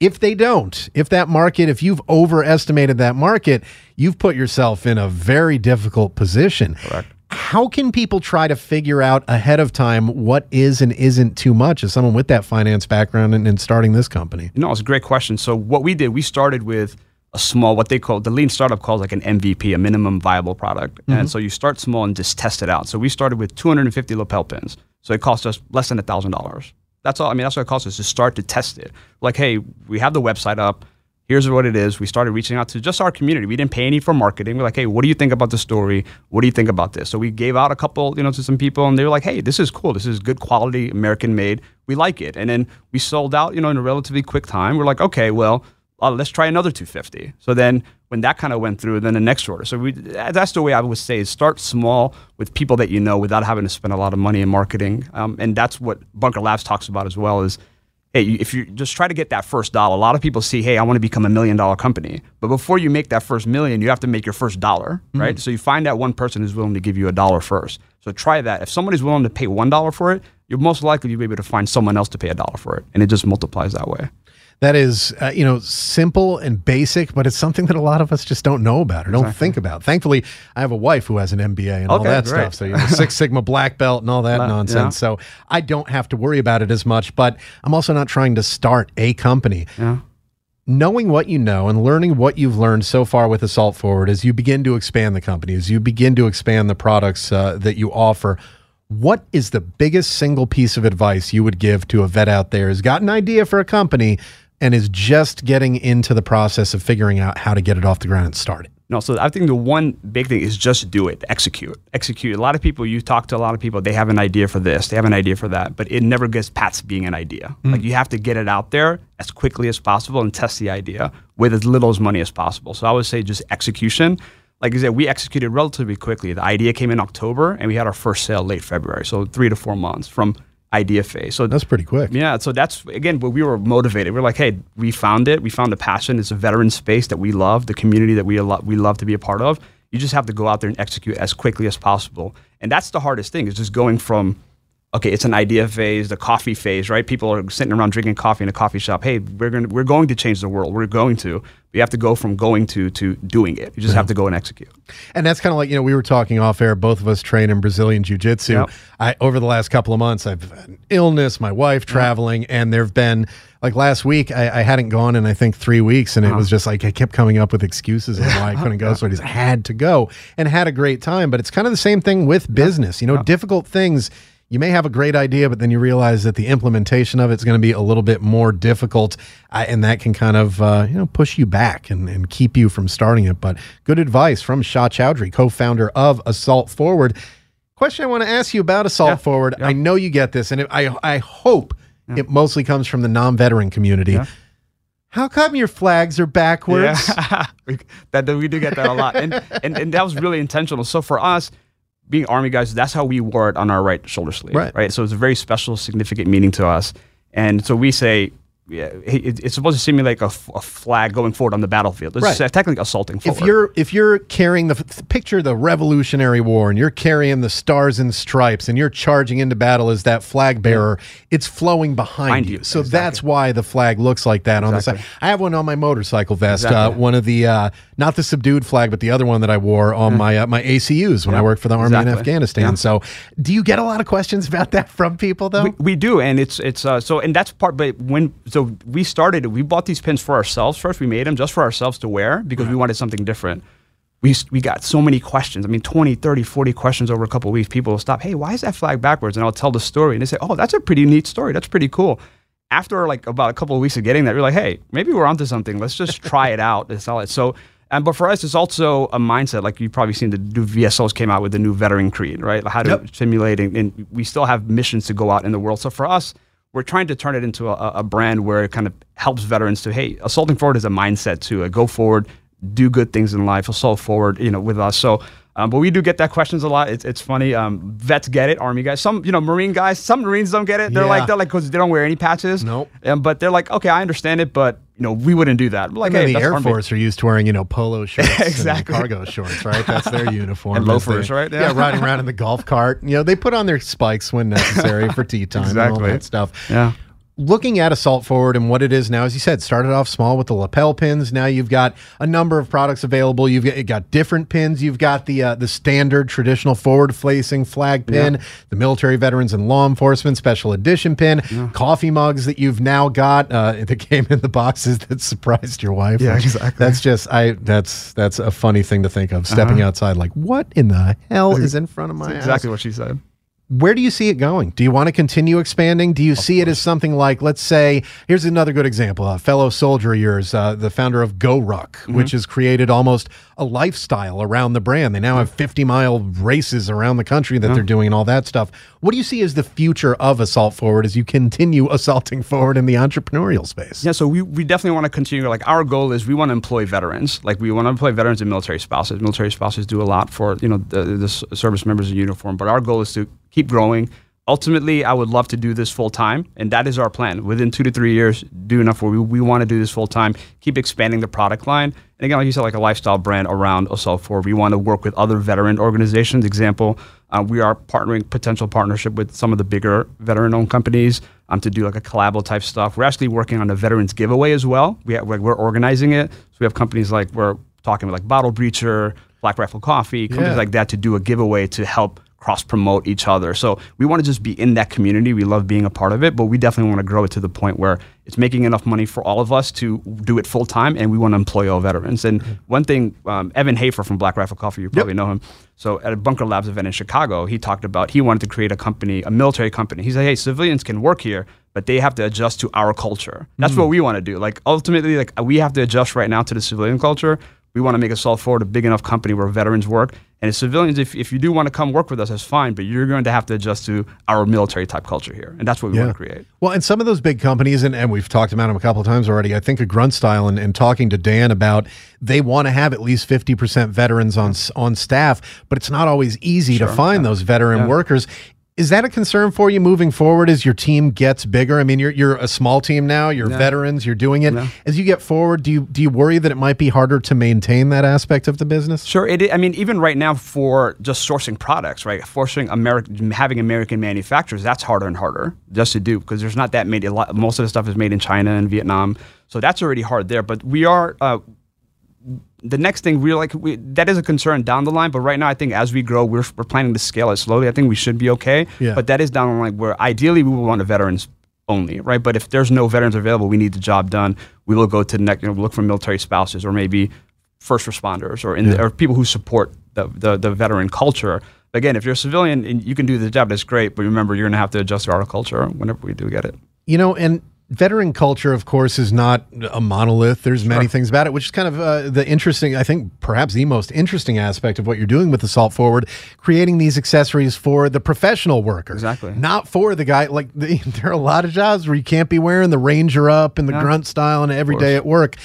if they don't, if that market, if you've overestimated that market, you've put yourself in a very difficult position. Correct. How can people try to figure out ahead of time what is and isn't too much as someone with that finance background and, and starting this company? No, it's a great question. So what we did, we started with a small, what they call the lean startup calls like an MVP, a minimum viable product. And mm-hmm. so you start small and just test it out. So we started with 250 lapel pins. So it cost us less than a thousand dollars. That's all. I mean, that's what it costs us to start to test it. Like, hey, we have the website up. Here's what it is. We started reaching out to just our community. We didn't pay any for marketing. We're like, hey, what do you think about the story? What do you think about this? So we gave out a couple, you know, to some people, and they were like, hey, this is cool. This is good quality, American made. We like it. And then we sold out, you know, in a relatively quick time. We're like, okay, well, uh, let's try another 250. So then when that kind of went through, then the next order. So we, that's the way I would say is start small with people that you know without having to spend a lot of money in marketing. Um, and that's what Bunker Labs talks about as well is, hey, if you just try to get that first dollar, a lot of people see, hey, I want to become a million dollar company. But before you make that first million, you have to make your first dollar, right? So you find that one person who's willing to give you a dollar first. So try that. If somebody's willing to pay one dollar for it, you're most likely to be able to find someone else to pay a dollar for it. And it just multiplies that way. That is, uh, you know, simple and basic, but it's something that a lot of us just don't know about or don't think about. Thankfully, I have a wife who has an MBA and all that great. stuff. So, you know, Six Sigma black belt and all that nonsense. yeah. So, I don't have to worry about it as much, but I'm also not trying to start a company. Yeah. knowing what you know and learning what you've learned so far with Assault Forward as you begin to expand the company, as you begin to expand the products uh, that you offer, what is the biggest single piece of advice you would give to a vet out there who's got an idea for a company, and is just getting into the process of figuring out how to get it off the ground and start it? No, so I think the one big thing is just do it, execute, execute. A lot of people, you talk to a lot of people, they have an idea for this, they have an idea for that, but it never gets past being an idea. Mm. Like you have to get it out there as quickly as possible and test the idea with as little as money as possible. So I would say just execution. Like I said, we executed relatively quickly. The idea came in October, and we had our first sale late February. So three to four months from idea phase. So That's pretty quick. yeah, so that's again where we were motivated. We're like, hey, we found it. We found a passion. It's a veteran space that we love, the community that we lo- we love to be a part of. You just have to go out there and execute as quickly as possible. And that's the hardest thing is just going from okay, it's an idea phase, the coffee phase, right? People are sitting around drinking coffee in a coffee shop. Hey, we're going to we're going to change the world. We're going to. You have to go from going to to doing it. You just have to go and execute. And that's kind of like, you know, we were talking off air, both of us train in Brazilian Jiu Jitsu. Yep. I over the last couple of months, I've had an illness, my wife traveling, and there have been like last week, I, I hadn't gone in I think three weeks, and it uh-huh. was just like I kept coming up with excuses of why I couldn't go. So I just had to go and had a great time. But it's kind of the same thing with business. You know, difficult things. You may have a great idea, but then you realize that the implementation of it's going to be a little bit more difficult, uh, and that can kind of uh, you know push you back and, and keep you from starting it. But good advice from Shah Chowdhury, co-founder of Assault Forward. Question I want to ask you about Assault Yeah, Forward. yeah. I know you get this, and it, I I hope it mostly comes from the non-veteran community. Yeah. How come your flags are backwards? Yeah. That we do get that a lot, and, and and that was really intentional. So for us, being army guys, that's how we wore it on our right shoulder sleeve, Right. right? So it's a very special, significant meaning to us, and so we say. Yeah, it, it's supposed to simulate a, f- a flag going forward on the battlefield. It's Right. technically assaulting forward. if you're if you're carrying the f- picture the Revolutionary War and you're carrying the stars and stripes and you're charging into battle as that flag bearer, it's flowing behind, Behind you. you, So exactly. that's why the flag looks like that on the side. I have one on my motorcycle vest. Uh, one of the uh, not the subdued flag, but the other one that I wore on my uh, my ACUs when I worked for the army in. Afghanistan. Yeah. So, do you get a lot of questions about that from people though? We, we do, and it's it's uh, so, and that's part. But when so we started, we bought these pins for ourselves first. We made them just for ourselves to wear because we wanted something different. We we got so many questions. I mean, 20, 30, 40 questions over a couple of weeks. People will stop. Hey, why is that flag backwards? And I'll tell the story, and they say, Oh, that's a pretty neat story. That's pretty cool. After like about a couple of weeks of getting that, you're like, Hey, maybe we're onto something. Let's just try it out. It's all it. So. And but for us, it's also a mindset. Like you've probably seen the new VSOs came out with the new veteran creed, right? How to Yep. simulating, and we still have missions to go out in the world. So for us, we're trying to turn it into a, a brand where it kind of helps veterans to, hey, assaulting forward is a mindset to uh, go forward, do good things in life, assault forward, you know, with us. So, um, but we do get that questions a lot. It's, it's funny. Um, vets get it, Army guys, some, you know, Marine guys, some Marines don't get it. They're Yeah. like, they're like, because they don't wear any patches. Nope. Um, but they're like, okay, I understand it, but you know, we wouldn't do that. Like, and hey, the Air Army. Force are used to wearing, you know, polo shirts Exactly. and cargo shorts, right? That's their uniform. And loafers, right? Yeah. Yeah. riding around in the golf cart. You know, they put on their spikes when necessary for tee time and all Exactly. that stuff. Yeah. Looking at Assault Forward and what it is now, as you said, started off small with the lapel pins. Now you've got a number of products available. You've got, you've got different pins. You've got the uh, the standard traditional forward facing flag pin, the military veterans and law enforcement special edition pin, coffee mugs that you've now got uh, that came in the boxes that surprised your wife. Yeah, exactly. That's just I. That's that's a funny thing to think of. Stepping outside, like what in the hell is in front of my? Exactly what she said. Where do you see it going? Do you want to continue expanding? Do you see it as something like, let's say, here's another good example. A fellow soldier of yours, uh, the founder of GORUCK, which has created almost a lifestyle around the brand. They now have 50 mile races around the country that they're doing and all that stuff. What do you see as the future of Assault Forward as you continue assaulting forward in the entrepreneurial space? Yeah, so we, we definitely want to continue. Like our goal is we want to employ veterans. Like we want to employ veterans and military spouses. Military spouses do a lot for you know the, the service members in uniform. But our goal is to keep growing. Ultimately, I would love to do this full time, and that is our plan. Within two to three years, do enough where we, we want to do this full time. Keep expanding the product line, and again, like you said, like a lifestyle brand around Assault Forward. We want to work with other veteran organizations. Example, uh, we are partnering potential partnership with some of the bigger veteran-owned companies um, to do like a collabo type stuff. We're actually working on a veterans giveaway as well. We have, we're, we're organizing it. So we have companies like we're talking with like Bottle Breacher, Black Rifle Coffee, companies Yeah. like that to do a giveaway to help cross promote each other. So we want to just be in that community. We love being a part of it, but we definitely want to grow it to the point where it's making enough money for all of us to do it full time, and we want to employ all veterans. And one thing, um, Evan Hafer from Black Rifle Coffee, you probably know him. So at a Bunker Labs event in Chicago, he talked about he wanted to create a company, a military company. He said, "Hey, civilians can work here, but they have to adjust to our culture. That's what we want to do. Like ultimately, like we have to adjust right now to the civilian culture. We want to make Assault Forward a big enough company where veterans work. And as civilians, if, if you do want to come work with us, that's fine, but you're going to have to adjust to our military type culture here. And that's what we want to create. Well, and some of those big companies, and, and we've talked about them a couple of times already. I think a grunt style and, and talking to Dan about they want to have at least 50% veterans on on staff, but it's not always easy to find those veteran Yeah. workers. Is that a concern for you moving forward as your team gets bigger? I mean, you're you're a small team now. You're veterans. You're doing it. As you get forward, do you do you worry that it might be harder to maintain that aspect of the business? Sure. It, I mean, even right now for just sourcing products, right? Forcing American, having American manufacturers, that's harder and harder just to do because there's not that many. A lot, most of the stuff is made in China and Vietnam, so that's already hard there. But we are. Uh, the next thing we're like we, that is a concern down the line but right now i think as we grow we're, we're planning to scale it slowly. I think we should be okay Yeah. but that is down the line where ideally we will want the veterans only right? But if there's no veterans available we need the job done. We will go to the next you know look for military spouses or maybe first responders or in or people who support the, the the veteran culture. Again if you're a civilian and you can do the job that's great but remember you're going to have to adjust to our culture whenever we do get it. You know, and veteran culture, of course, is not a monolith. There's many things about it, which is kind of uh, the interesting, I think, perhaps the most interesting aspect of what you're doing with Assault Forward, creating these accessories for the professional worker. Exactly. Not for the guy. Like, the, there are a lot of jobs where you can't be wearing the Ranger up and the Yeah. grunt style and every day at work.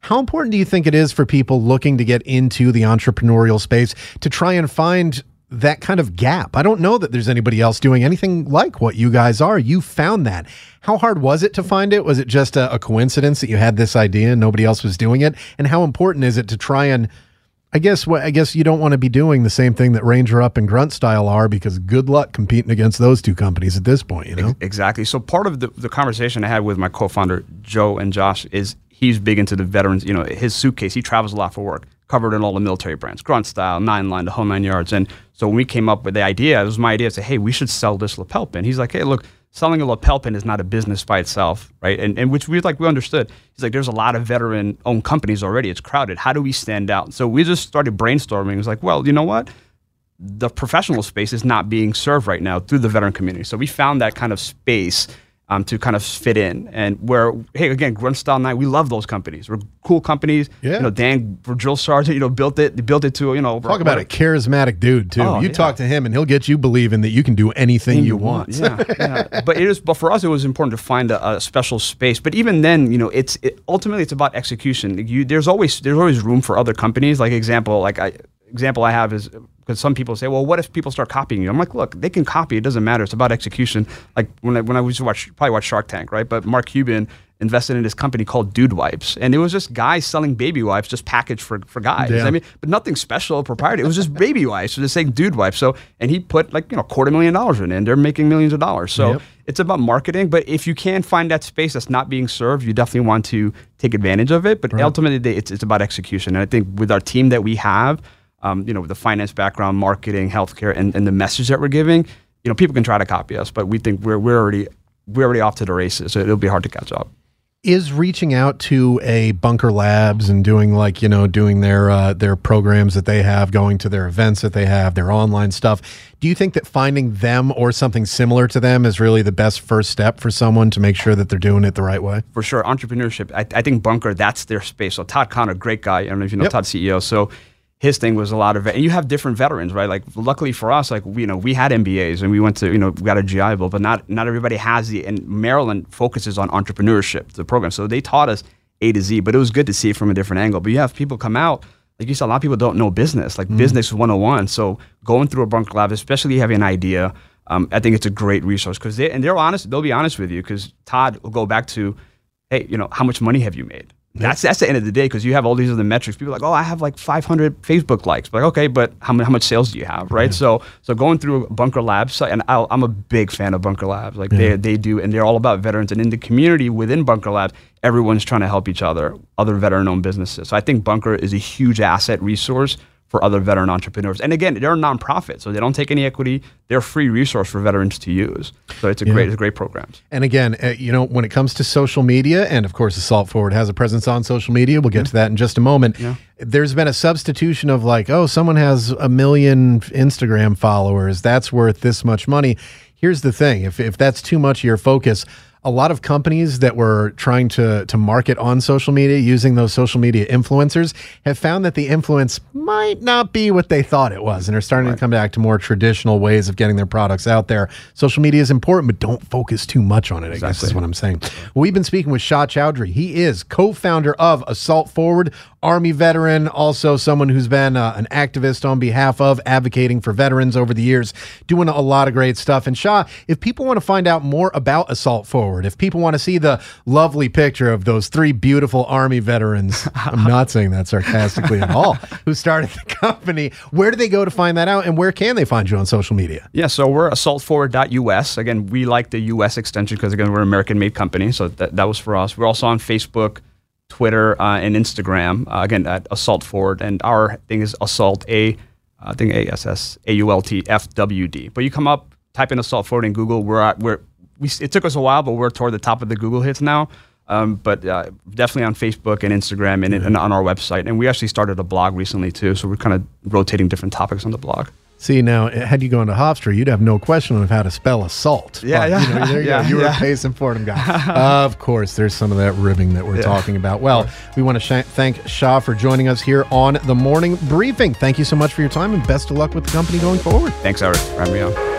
How important do you think it is for people looking to get into the entrepreneurial space to try and find that kind of gap? I don't know that there's anybody else doing anything like what you guys are. You found that. How hard was it to find it? Was it just a, a coincidence that you had this idea and nobody else was doing it? And how important is it to try and I guess what I guess you don't want to be doing the same thing that Ranger Up and Grunt Style are because good luck competing against those two companies at this point, you know? Exactly. So part of the, the conversation I had with my co-founder Joe and Josh is he's big into the veterans. You know, his suitcase. He travels a lot for work, covered in all the military brands, Grunt Style, Nine Line, the whole nine yards. And so when we came up with the idea, it was my idea to say, hey, we should sell this lapel pin. He's like, hey, look, selling a lapel pin is not a business by itself, right? And, and which we like we understood. He's like, there's a lot of veteran-owned companies already. It's crowded. How do we stand out? So we just started brainstorming. It was like, well, you know what? the professional space is not being served right now through the veteran community. So we found that kind of space um, to kind of fit in. And where, hey, again, Grunt Style Night, we love those companies. We're cool companies. Yeah. You know, Dan, drill sergeant, you know, built it, built it to, you know, Talk about a charismatic dude too. Oh, you yeah. talk to him and he'll get you believing that you can do anything you, want. Yeah, yeah. But it is. But for us, it was important to find a, a special space. But even then, you know, it's it, ultimately it's about execution. You, there's always there's always room for other companies. Like example, like I example I have is because some people say, well, what if people start copying you? I'm like, look, they can copy. It doesn't matter. It's about execution. Like when I, when I used to watch probably watch Shark Tank, right? But Mark Cuban invested in this company called Dude Wipes, and it was just guys selling baby wipes, just packaged for for guys. Yeah. I mean, but nothing special, proprietary. It was just baby wipes, so just saying Dude Wipes. So and he put like you know quarter million dollars in it, and they're making millions of dollars. So Yep. it's about marketing. But if you can find that space that's not being served, you definitely want to take advantage of it. But ultimately, it's it's about execution. And I think with our team that we have, um, you know, with the finance background, marketing, healthcare, and, and the message that we're giving, you know, people can try to copy us, but we think we're we're already we're already off to the races. So it'll be hard to catch up. Is reaching out to a Bunker Labs and doing like you know doing their uh, their programs that they have, going to their events that they have, their online stuff. Do you think that finding them or something similar to them is really the best first step for someone to make sure that they're doing it the right way? for sure. Entrepreneurship. I, I think Bunker, that's their space. So Todd Connor, great guy. I don't know if you know Yep. Todd, CEO. So his thing was a lot of, and you have different veterans, right? Like luckily for us, like we, you know, we had MBAs and we went to, you know, we got a GI Bill, but not not everybody has the. And Maryland focuses on entrepreneurship, the program. So they taught us A to Z, but it was good to see it from a different angle. But you have people come out. Like you said, a lot of people don't know business, like business 101. So going through a Bunker Lab, especially having an idea, um, I think it's a great resource because they and they're honest. They'll be honest with you because Todd will go back to, hey, you know, how much money have you made? That's that's the end of the day because you have all these other metrics. People are like, oh, I have like 500 Facebook likes. But like, okay, but how, mu- how much sales do you have, right? So so going through Bunker Labs, and I'll, I'm a big fan of Bunker Labs. Like they they do, and they're all about veterans. And in the community within Bunker Labs, everyone's trying to help each other, other veteran-owned businesses. So I think Bunker is a huge asset resource for other veteran entrepreneurs. And again, they're a nonprofit, so they don't take any equity. They're a free resource for veterans to use. So it's a great, it's a great program. And again, uh, you know, when it comes to social media, and of course, Assault Forward has a presence on social media. We'll get to that in just a moment. There's been a substitution of like, oh, someone has a million Instagram followers. That's worth this much money. Here's the thing if, if that's too much of your focus, a lot of companies that were trying to to market on social media using those social media influencers have found that the influence might not be what they thought it was and are starting to come back to more traditional ways of getting their products out there. Social media is important, but don't focus too much on it, I guess is what I'm saying. Well, we've been speaking with Shah Chowdhury. He is co-founder of Assault Forward, Army veteran, also someone who's been uh, an activist on behalf of advocating for veterans over the years, doing a lot of great stuff. And Shah, if people want to find out more about Assault Forward, if people want to see the lovely picture of those three beautiful Army veterans, I'm not saying that sarcastically at all, who started the company, where do they go to find that out and where can they find you on social media? Yeah, so we're assaultforward.us. Again, we like the US extension because, again, we're an American made company. So that, that was for us. We're also on Facebook, Twitter, uh, and Instagram. Uh, again, at Assault Forward. And our thing is Assault A, I think A S S A U L T F W D. But you come up, type in Assault Forward in Google. We're, at, we're we, it took us a while, but we're toward the top of the Google hits now. Um, but uh, definitely on Facebook and Instagram and, and on our website. And we actually started a blog recently too. So we're kind of rotating different topics on the blog. See now, had you gone to Hofstra, you'd have no question of how to spell assault. Yeah, But, yeah, You, know, there you, yeah, go. you were yeah. a Payson Fordham guy. of course, there's some of that ribbing that we're talking about. Well, we want to sh- thank Shah for joining us here on the morning briefing. Thank you so much for your time and best of luck with the company going forward. Thanks, Eric, for having me on.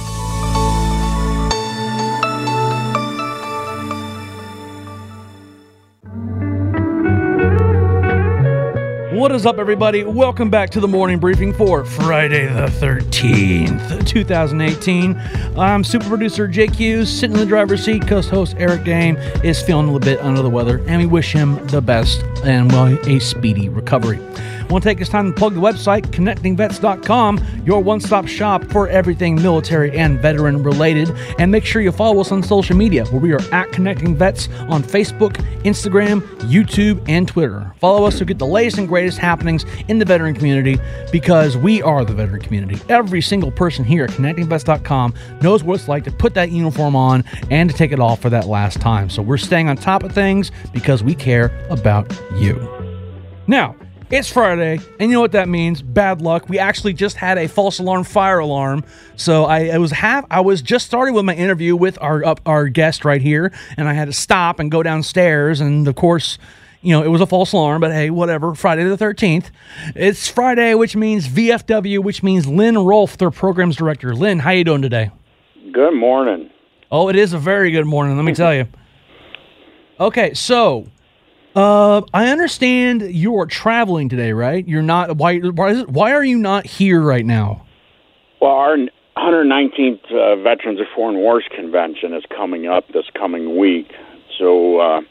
What is up, everybody? Welcome back to the morning briefing for Friday the 13th, 2018. I'm super producer Hughes, sitting in the driver's seat because host Eric Dehm is feeling a little bit under the weather, and we wish him the best and well, a speedy recovery. Want to take this time to plug the website, connectingvets.com, your one stop shop for everything military and veteran related. And make sure you follow us on social media, where we are at Connecting Vets on Facebook, Instagram, YouTube, and Twitter. Follow us to get the latest and greatest happenings in the veteran community because we are the veteran community. Every single person here at connectingvets.com knows what it's like to put that uniform on and to take it off for that last time. So we're staying on top of things because we care about you. Now, it's Friday, and you know what that means? Bad luck. We actually just had a false alarm fire alarm. So I, I was half I was just starting with my interview with our up our guest right here, and I had to stop and go downstairs, and of course, you know, it was a false alarm, but hey, whatever. Friday the 13th. It's Friday, which means VFW, which means Lynn Rolfe, their programs director. Lynn, how you doing today? Good morning. Oh, it is a very good morning, let me tell you. Okay, so uh, I understand you're traveling today, right? You're not. Why? Why, is why are you not here right now? Well, our 119th uh, Veterans of Foreign Wars Convention is coming up this coming week. So uh,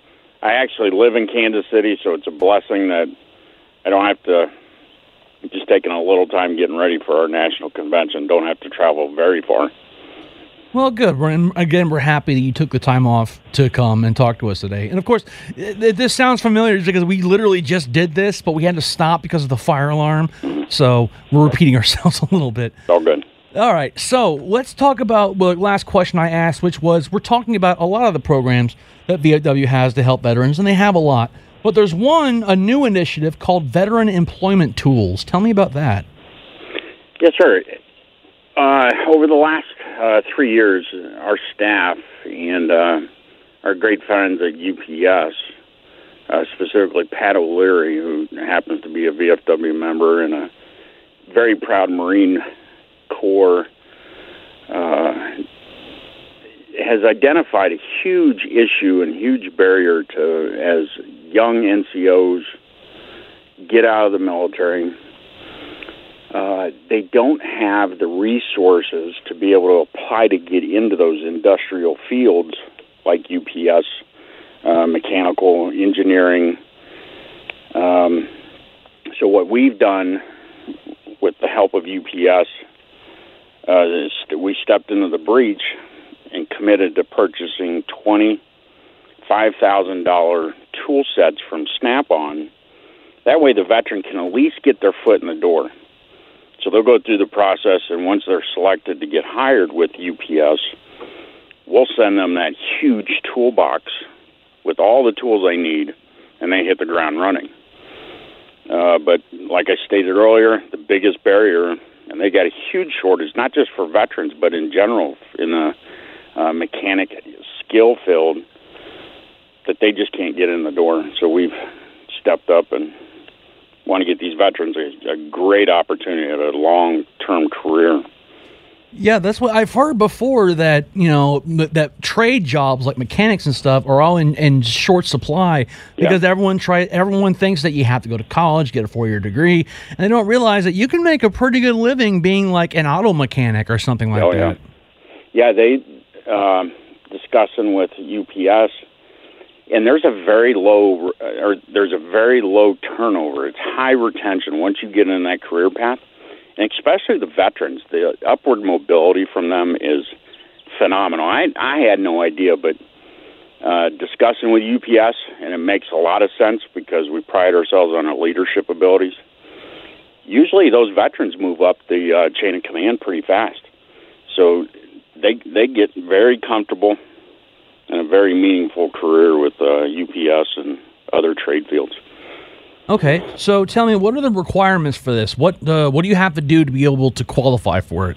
I actually live in Kansas City, so it's a blessing that I don't have to. Just taking a little time getting ready for our national convention. Don't have to travel very far. Well, good. We're and again. We're happy that you took the time off to come and talk to us today. And of course, th- this sounds familiar because we literally just did this, but we had to stop because of the fire alarm. So we're repeating ourselves a little bit. All good. All right, so let's talk about well, the last question I asked, which was we're talking about a lot of the programs that VFW has to help veterans, and they have a lot. But there's one, a new initiative called Veteran Employment Tools. Tell me about that. Yes, sir. Uh, over the last uh, three years, our staff and uh, our great friends at UPS, uh, specifically Pat O'Leary, who happens to be a VFW member and a very proud Marine Corps, uh, has identified a huge issue and huge barrier to as young NCOs get out of the military uh, they don't have the resources to be able to apply to get into those industrial fields like UPS, uh, mechanical engineering. Um, so what we've done with the help of UPS uh, is we stepped into the breach and committed to purchasing twenty five thousand dollar tool sets from Snap-on. That way, the veteran can at least get their foot in the door So they'll go through the process, and once they're selected to get hired with UPS, we'll send them that huge toolbox with all the tools they need, and they hit the ground running. Uh, but like I stated earlier, the biggest barrier, and they got a huge shortage, not just for veterans, but in general in the uh, mechanic skill field, that they just can't get in the door. So we've stepped up and want to get these veterans a, a great opportunity at a long term career. Yeah, that's what I've heard before that, you know, th- that trade jobs like mechanics and stuff are all in, in short supply because everyone try everyone thinks that you have to go to college, get a four year degree, and they don't realize that you can make a pretty good living being like an auto mechanic or something like Oh, that. Yeah, they um, discussing with UPS, and there's a very low or there's a very low turnover. It's high retention once you get in that career path, and especially the veterans. The upward mobility from them is phenomenal. I I had no idea, but uh, discussing with UPS, and it makes a lot of sense because we pride ourselves on our leadership abilities. Usually, those veterans move up the uh, chain of command pretty fast, so they they get very comfortable and a very meaningful career with uh, UPS and other trade fields. Okay, so tell me, what are the requirements for this? What uh, what do you have to do to be able to qualify for it?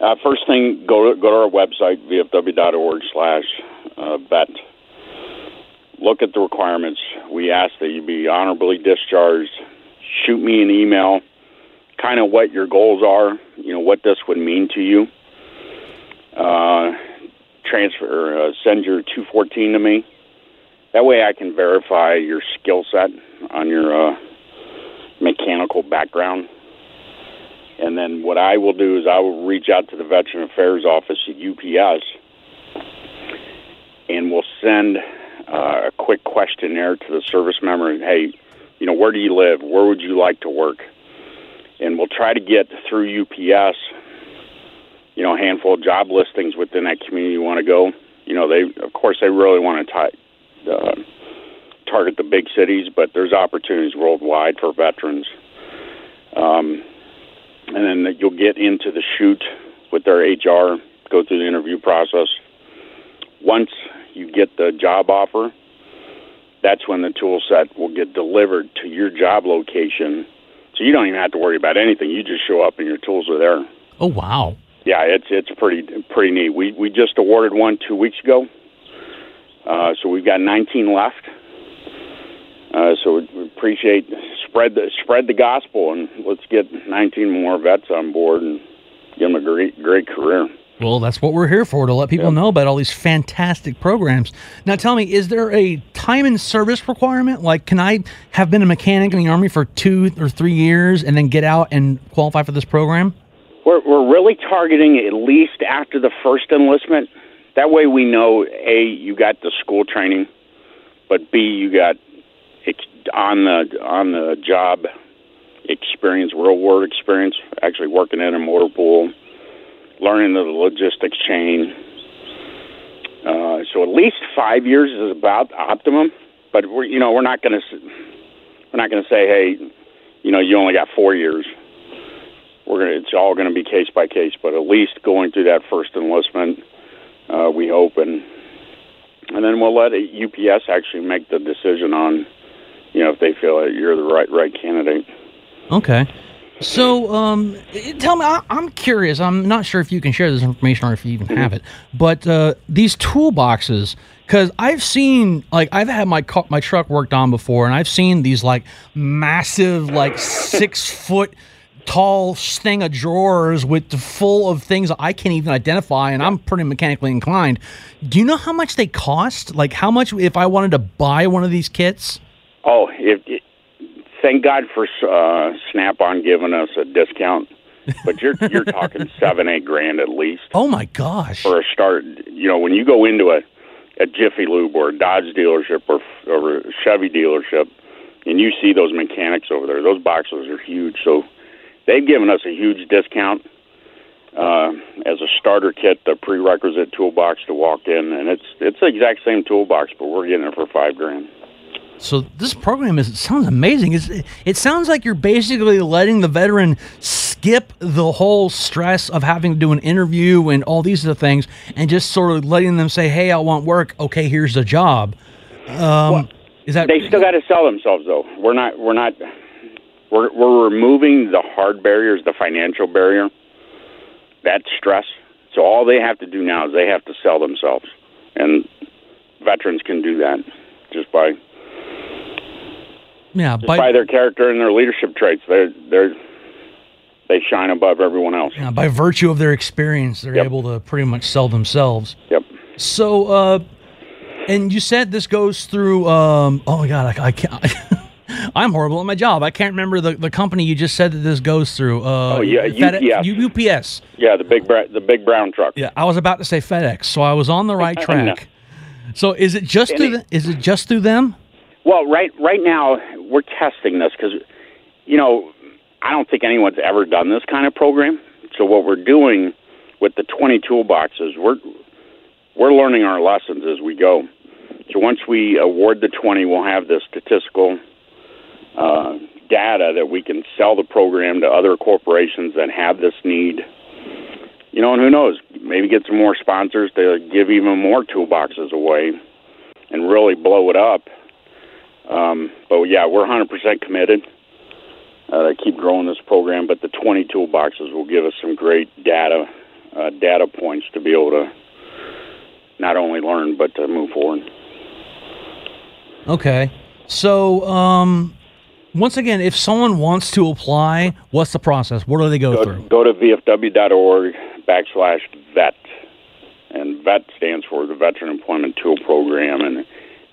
Uh, first thing, go to, go to our website, vfw.org slash uh, vet. Look at the requirements. We ask that you be honorably discharged. Shoot me an email, kind of what your goals are, you know, what this would mean to you. Uh, transfer, uh, send your 214 to me. That way I can verify your skill set on your uh, mechanical background. And then what I will do is I will reach out to the Veteran Affairs Office at UPS and we'll send uh, a quick questionnaire to the service member. And, Hey, you know, where do you live? Where would you like to work? And we'll try to get through UPS, you know, handful of job listings within that community you want to go. You know, they, of course, they really want to uh, target the big cities, but there's opportunities worldwide for veterans. Um, and then you'll get into the shoot with their HR, go through the interview process. Once you get the job offer, that's when the tool set will get delivered to your job location. So you don't even have to worry about anything. You just show up and your tools are there. Oh wow! Yeah, it's it's pretty pretty neat. We we just awarded one two weeks ago, uh, so we've got 19 left. Uh, so we appreciate spread the spread the gospel and let's get 19 more vets on board and give them a great great career. Well, that's what we're here for to let people know about all these fantastic programs. Now, tell me, is there a time and service requirement? Like, can I have been a mechanic in the Army for two or three years and then get out and qualify for this program? We're we're really targeting at least after the first enlistment. That way, we know a you got the school training, but b you got on the on the job experience, real world experience, actually working in a motor pool, learning the logistics chain. Uh, so at least five years is about optimum, but we're you know we're not going to we're not going to say hey, you know you only got four years. We're gonna it's all going to be case by case, but at least going through that first enlistment, uh, we hope and and then we'll let UPS actually make the decision on you know if they feel that you're the right right candidate. Okay. So, um, tell me, I, I'm curious. I'm not sure if you can share this information or if you even have it, but uh, these toolboxes, because I've seen, like, I've had my my truck worked on before, and I've seen these like massive, like six foot tall thing of drawers with full of things I can't even identify, and I'm pretty mechanically inclined. Do you know how much they cost? Like, how much if I wanted to buy one of these kits? Oh, if, if thank God for uh, Snap-on giving us a discount, but you're you're talking seven eight grand at least Oh my gosh! for a start. You know when you go into a a Jiffy Lube or a Dodge dealership or or a Chevy dealership, and you see those mechanics over there, those boxes are huge. So they've given us a huge discount uh, as a starter kit, the prerequisite toolbox to walk in, and it's it's the exact same toolbox, but we're getting it for five grand. So this program is it sounds amazing. It's, it sounds like you're basically letting the veteran skip the whole stress of having to do an interview and all these other things, and just sort of letting them say, "Hey, I want work. Okay, here's the job." Um, is that They still got to sell themselves, though. We're not. We're not. We're we're removing the hard barriers, the financial barrier, that stress. So all they have to do now is they have to sell themselves, and veterans can do that just by yeah, just by, their character and their leadership traits. They're they're they shine above everyone else. yeah, by virtue of their experience, they're Yep. able to pretty much sell themselves. Yep. So, uh, and you said this goes through. Um, oh my God, I, I can't. I'm horrible at my job. I can't remember the, the company you just said that this goes through. Uh, Oh, yeah, UPS. U- UPS. Yeah, the big bra- the big brown truck. Yeah, I was about to say FedEx, so I was on the right track. So, is it just through? The, is it just through them? Well, right right now we're testing this because, you know, I don't think anyone's ever done this kind of program. So what we're doing with the 20 toolboxes, we're we're learning our lessons as we go. So once we award the 20, we'll have the statistical uh, data that we can sell the program to other corporations that have this need. You know, and who knows? Maybe get some more sponsors to give even more toolboxes away and really blow it up. Um, but yeah, we're 100% committed uh, to keep growing this program. But the 20 toolboxes will give us some great data uh, data points to be able to not only learn but to move forward. Okay. So, um, once again, if someone wants to apply, what's the process? What do they go, Go, through? go to vfw.org backslash vet, and vet stands for the Veteran Employment Tool Program, and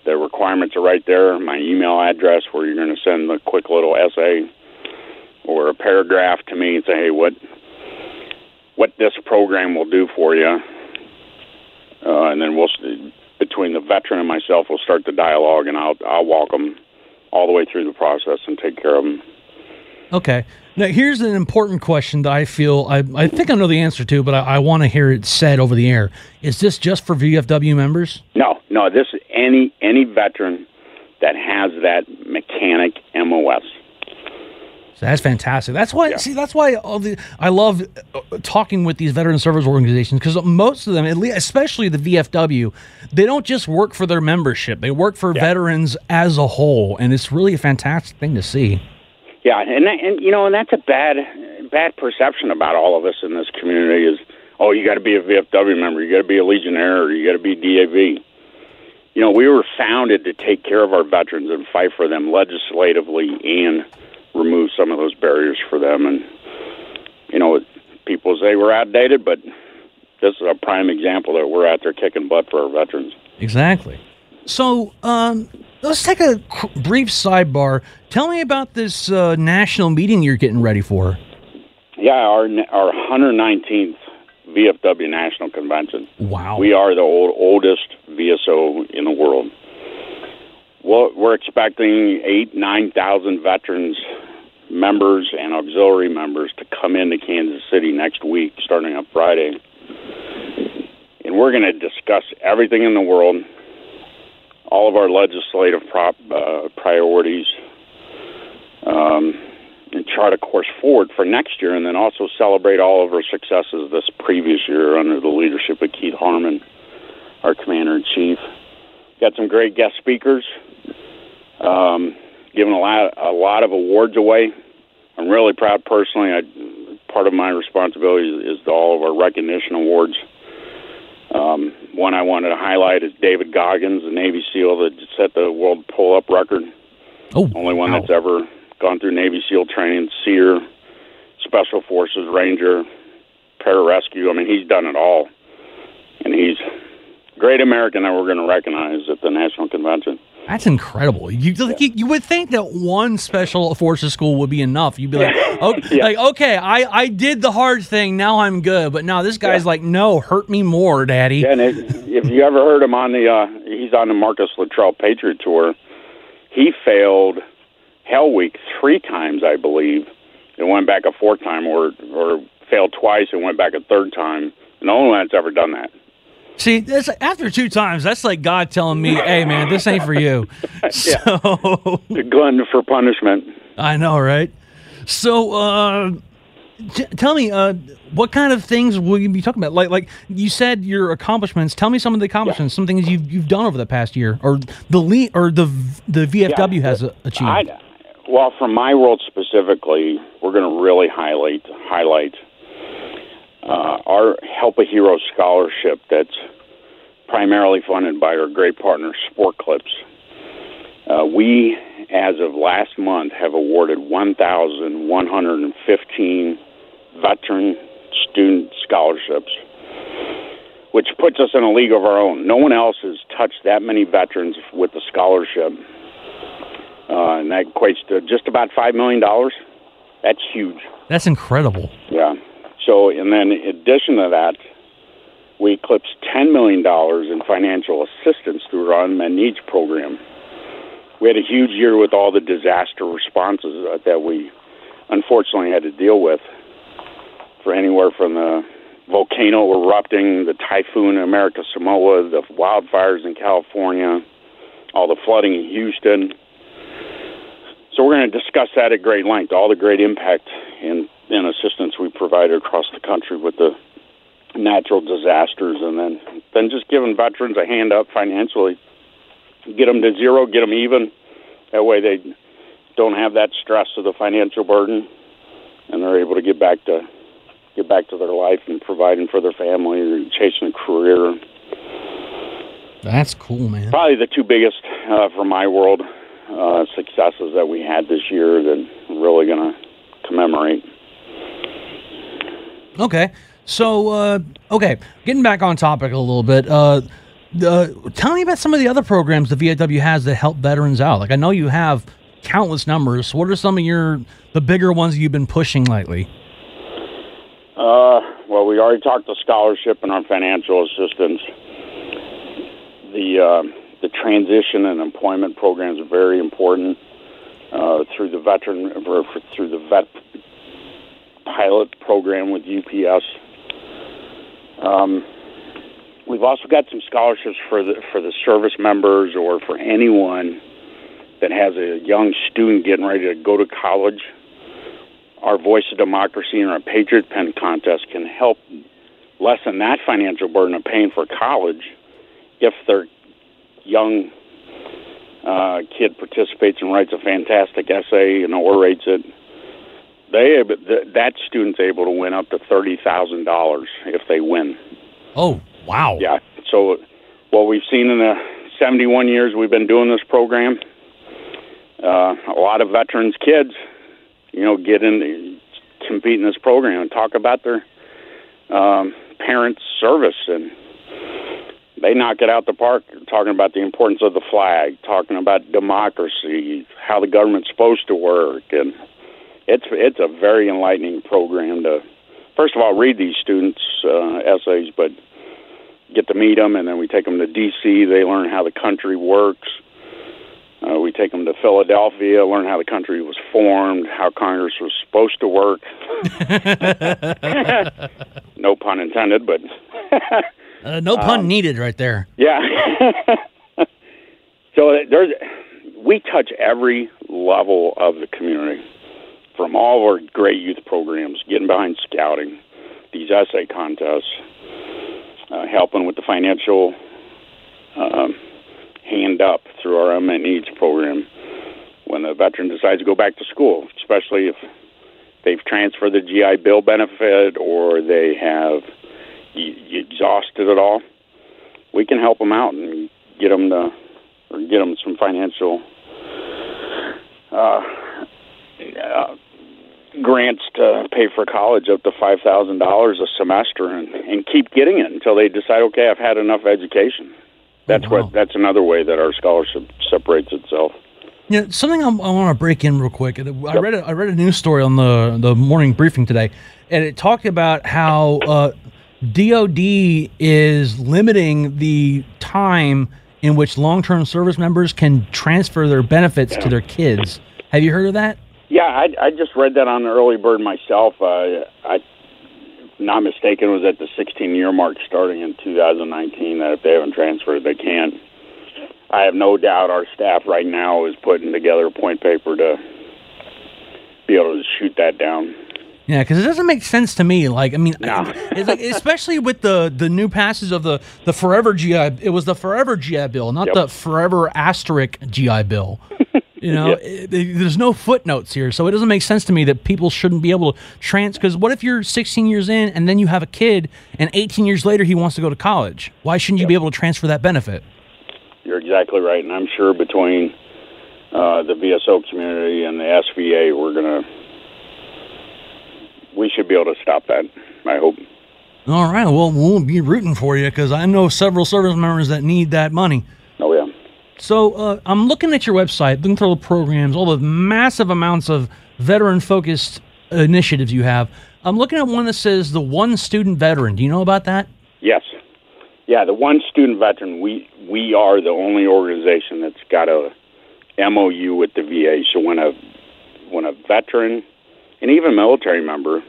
the requirements are right there. My email address, where you're going to send a quick little essay or a paragraph to me and say, hey, what what this program will do for you, uh, and then we'll between the veteran and myself, we'll start the dialogue, and I'll I'll walk them all the way through the process and take care of them. Okay. Now, here's an important question that I feel I, I think I know the answer to, but I, I want to hear it said over the air. Is this just for VFW members? No, no. This is any any veteran that has that mechanic MOS. So that's fantastic. That's why. Yeah. See, that's why all the I love uh, talking with these veteran service organizations because most of them, at least, especially the VFW, they don't just work for their membership. They work for Yeah. veterans as a whole, and it's really a fantastic thing to see. Yeah, and that, and you know, and that's a bad bad perception about all of us in this community is, oh, you got to be a VFW member, you got to be a Legionnaire, or you got to be DAV. You know, we were founded to take care of our veterans and fight for them legislatively and remove some of those barriers for them. And you know, people say we're outdated, but this is a prime example that we're out there kicking butt for our veterans. Exactly. So, um, let's take a brief sidebar. Tell me about this uh, national meeting you're getting ready for. Yeah, our our 119th VFW National Convention. Wow. We are the old, oldest VSO in the world. Well, we're expecting eight, nine thousand veterans members and auxiliary members to come into Kansas City next week, starting on Friday, and we're going to discuss everything in the world, all of our legislative prop, uh, priorities, um, and chart a course forward for next year, and then also celebrate all of our successes this previous year under the leadership of Keith Harman, our commander in chief. Got some great guest speakers, um, giving a lot a lot of awards away. I'm really proud personally. I, part of my responsibility is, is all of our recognition awards. Um, one I wanted to highlight is David Goggins, the Navy SEAL that set the world pull-up record. oh, Only one wow. that's ever gone through Navy SEAL training, SERE, Special Forces, Ranger, pararescue. I mean, he's done it all. And he's a great American that we're going to recognize at the National Convention. That's incredible. You, you you would think that one special forces school would be enough. You'd be like, okay, Yeah. like okay, I, I did the hard thing. Now I'm good. But now this guy's Yeah. like, no, hurt me more, daddy. And it, if you ever heard him on the, uh, he's on the Marcus Luttrell Patriot Tour. He failed Hell Week three times, I believe, and went back a fourth time, or or failed twice and went back a third time. And the only one that's ever done that. See, that's, after two times, that's like God telling me, hey man, this ain't for you. So The glutton for punishment. I know, right? So, uh, T- tell me, uh, what kind of things will you be talking about? Like, like you said, your accomplishments. Tell me some of the accomplishments, some things you've you've done over the past year, or the le- or the the VFW Yeah, has uh, achieved. I, well, from my world specifically, we're going to really highlight highlight uh, our Help a Hero scholarship that's primarily funded by our great partner Sport Clips. Uh, we, as of last month, have awarded 1,115 veteran student scholarships, which puts us in a league of our own. No one else has touched that many veterans with a scholarship uh, and that equates to just about five million dollars. That's huge. That's incredible. So, and then in addition to that, we eclipsed ten million dollars in financial assistance through our unmet needs program. We had a huge year with all the disaster responses that we unfortunately had to deal with. For anywhere from the volcano erupting, the typhoon in America Samoa, the wildfires in California, all the flooding in Houston. So we're going to discuss that at great length, all the great impact and, assistance we provide across the country with the natural disasters, and then then just giving veterans a hand up financially, get them to zero, get them even. That way they don't have that stress of the financial burden, and they're able to get back to get back to their life and providing for their family or chasing a career. That's cool, man. Probably the two biggest uh, for my world uh, successes that we had this year that I'm really going to commemorate. Okay, so uh, okay, getting back on topic a little bit. Uh, uh, tell me about some of the other programs the VFW has that help veterans out. Like I know you have countless numbers. What are some of your the bigger ones you've been pushing lately? Uh, well, we already talked the scholarship and our financial assistance. The uh, the transition and employment programs are very important uh, through the veteran through the vet pilot program with UPS. Um, we've also got some scholarships for the for the service members or for anyone that has a young student getting ready to go to college. Our Voice of Democracy and our Patriot Pen contest can help lessen that financial burden of paying for college if their young uh, kid participates and writes a fantastic essay and orates it. They th- that student's able to win up to thirty thousand dollars if they win. Oh, wow. Yeah. So what we've seen in the 71 years we've been doing this program, uh, a lot of veterans' kids, you know, get in, compete in this program and talk about their um, parents' service, and they knock it out the park. Talking about the importance of the flag, talking about democracy, how the government's supposed to work, and it's it's a very enlightening program to first of all read these students' uh, essays, but get to meet them, and then we take them to D.C. They learn how the country works. Uh, we take them to Philadelphia, learn how the country was formed, how Congress was supposed to work. no pun intended, but Uh, no pun needed, right there. yeah. so there's we touch every level of the community, from all of our great youth programs, getting behind scouting, these essay contests, uh, helping with the financial um, hand up through our unmet needs program. When a veteran decides to go back to school, especially if they've transferred the GI Bill benefit or they have e- exhausted it all, we can help them out and get them to, or get them some financial uh, uh, grants to pay for college up to five thousand dollars a semester, and, and keep getting it until they decide, okay, I've had enough education. That's wow. what. That's another way that our scholarship separates itself. Yeah, something I, I want to break in real quick. I read a, I read a news story on the the morning briefing today, and it talked about how uh, DoD is limiting the time in which long term service members can transfer their benefits to their kids. Have you heard of that? Yeah, I, I just read that on the early bird myself. Uh, I, not mistaken, was at the 16 year mark starting in 2019. That if they haven't transferred, they can't. I have no doubt our staff right now is putting together a point paper to be able to shoot that down. Yeah, because it doesn't make sense to me. Like, I mean, it's like, especially with the the new passage of the the Forever GI. It was the Forever GI Bill, not Yep. the Forever asterisk GI Bill. You know, it- it- there's no footnotes here, so it doesn't make sense to me that people shouldn't be able to trans. Because what if you're 16 years in and then you have a kid, and 18 years later he wants to go to college? Why shouldn't you be able to transfer that benefit? You're exactly right, and I'm sure between uh, the VSO community and the SVA, we're gonna we should be able to stop that. I hope. All right, well, we'll be rooting for you because I know several service members that need that money. So uh, I'm looking at your website, looking through the programs, all the massive amounts of veteran-focused initiatives you have. I'm looking at one that says the one student veteran. Do you know about that? Yes. Yeah, the one student veteran, we we are the only organization that's got a MOU with the VA. So when a when a veteran and even military member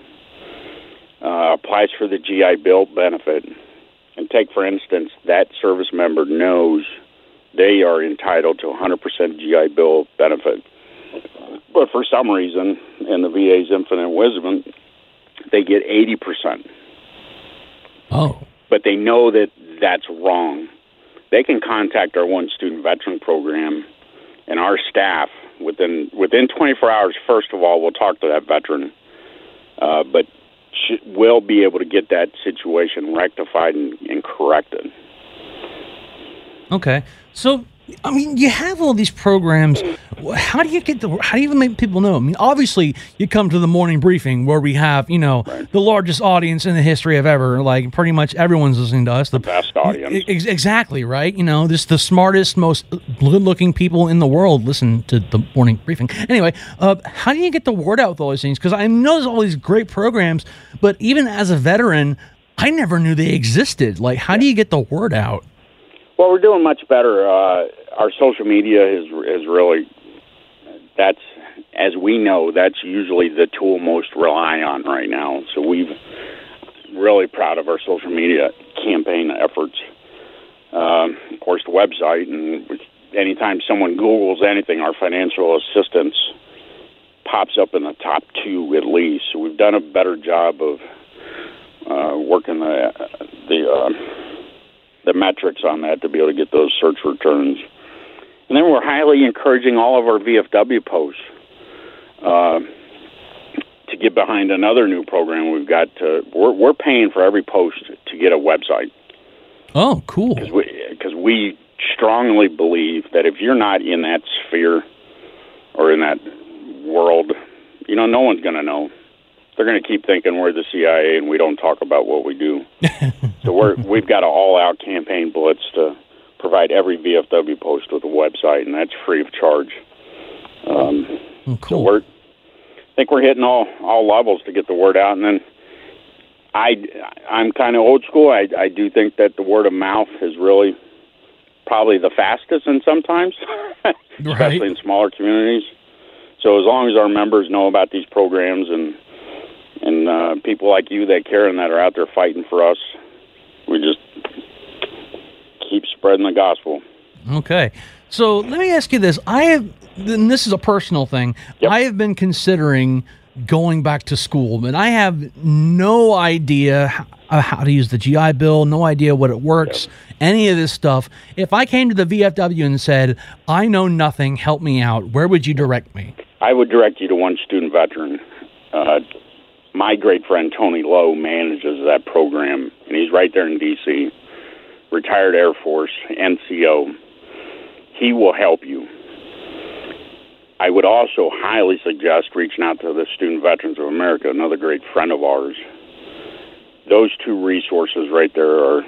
uh, applies for the GI Bill benefit, and take for instance that service member knows they are entitled to 100% GI Bill benefit, but for some reason, in the VA's infinite wisdom, they get 80% Oh. but they know that that's wrong. They can contact our one student veteran program, and our staff within within 24 hours. First of all, we'll talk to that veteran, uh, but sh- will be able to get that situation rectified and, and corrected. Okay. So, I mean, you have all these programs. How do you get the? How do you even make people know? I mean, obviously, you come to the morning briefing where we have, you know, the largest audience in the history of ever. Like, pretty much everyone's listening to us. The best audience. Ex- exactly right. You know, just the smartest, most good-looking people in the world listen to the morning briefing. Anyway, uh, how do you get the word out with all these things? Because I know there's all these great programs, but even as a veteran, I never knew they existed. Like, how do you get the word out? Well, we're doing much better. Uh, our social media is is really that's as we know that's usually the tool most rely on right now. So we've really proud of our social media campaign efforts. Um, of course, the website and anytime someone Google's anything, our financial assistance pops up in the top two at least. So we've done a better job of uh, working the the uh, the metrics on that to be able to get those search returns. And then we're highly encouraging all of our VFW posts uh, to get behind another new program we've got. To, we're, we're paying for every post to get a website Oh, cool. because we strongly believe that if you're not in that sphere or in that world, you know, no one's going to know. They're going to keep thinking we're the CIA and we don't talk about what we do. so we're we've got an all-out campaign blitz to provide every VFW post with a website, and that's free of charge. Um, Oh, so we're I think we're hitting all all levels to get the word out, and then I I'm kind of old school. I I do think that the word of mouth is really probably the fastest, and sometimes, especially in smaller communities. So as long as our members know about these programs and and uh, people like you that care and that are out there fighting for us, we just keep spreading the gospel. Okay. So let me ask you this. I have, and this is a personal thing. I have been considering going back to school, but I have no idea how, how to use the GI Bill, no idea what it works, any of this stuff. If I came to the VFW and said, I know nothing, help me out, where would you direct me? I would direct you to one student veteran. Uh, my great friend Tony Lowe manages that program, and he's right there in D.C. Retired Air Force, NCO. He will help you. I would also highly suggest reaching out to the Student Veterans of America, another great friend of ours. Those two resources right there are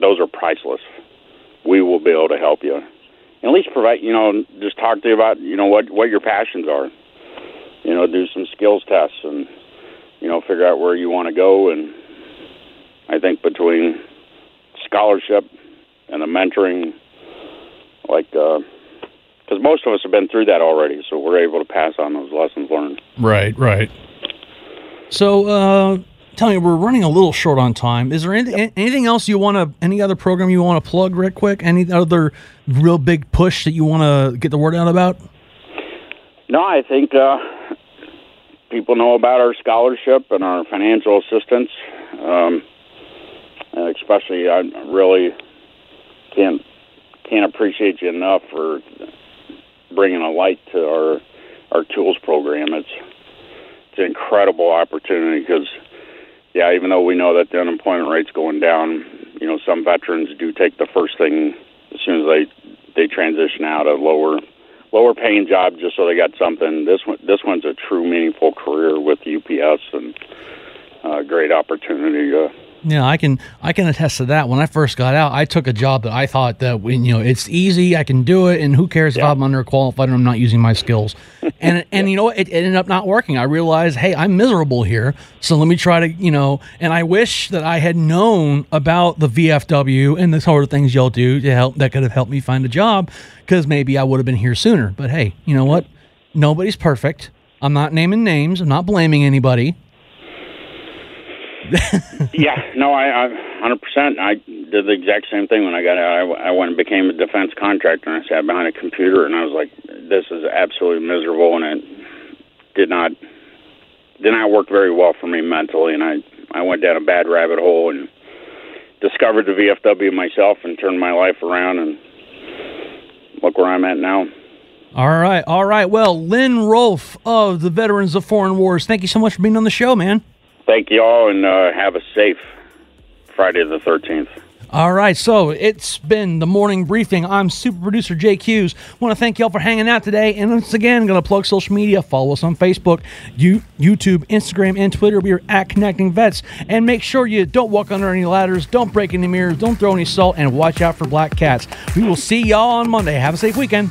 those are priceless. We will be able to help you. At least provide, you know, just talk to you about, you know, what what your passions are. You know, do some skills tests and you know, figure out where you want to go and I think between scholarship and the mentoring like uh because most of us have been through that already, so we're able to pass on those lessons learned. Right, right. So, uh, tell me, we're running a little short on time. Is there anything, anything else you want to, any other program you want to plug real quick? Any other real big push that you want to get the word out about? No, I think uh, people know about our scholarship and our financial assistance. Um, especially, I really can't can't appreciate you enough for bringing a light to our our tools program. It's it's an incredible opportunity because, yeah, even though we know that the unemployment rate's going down, you know, some veterans do take the first thing as soon as they they transition out a lower lower paying job just so they got something. This one this one's a true meaningful career with UPS and a great opportunity. Uh, yeah, I can I can attest to that. When I first got out, I took a job that I thought that when you know it's easy, I can do it, and who cares yeah. if I'm underqualified and I'm not using my skills. And and you know it, it, ended up not working. I realized, hey, I'm miserable here, so let me try to you know. And I wish that I had known about the VFW and the sort of things y'all do to help that could have helped me find a job because maybe I would have been here sooner. But hey, you know what? Nobody's perfect. I'm not naming names. I'm not blaming anybody. yeah, no, I, I, hundred percent. I did the exact same thing when I got out. I, I went and became a defense contractor, and I sat behind a computer, and I was like, "This is absolutely miserable," and it did not did not work very well for me mentally, and I I went down a bad rabbit hole and discovered the VFW myself and turned my life around, and look where I'm at now. All right, all right. Well, Lynn Rolfe of the Veterans of Foreign Wars, thank you so much for being on the show, man thank you all and uh, have a safe Friday the 13th. All right, so it's been the morning briefing. I'm super producer Jake Hughes. Want to thank y'all for hanging out today. And once again, going to plug social media. Follow us on Facebook, YouTube, Instagram, and Twitter. We are at Connecting Vets. And make sure you don't walk under any ladders, don't break any mirrors, don't throw any salt, and watch out for black cats. We will see y'all on Monday. Have a safe weekend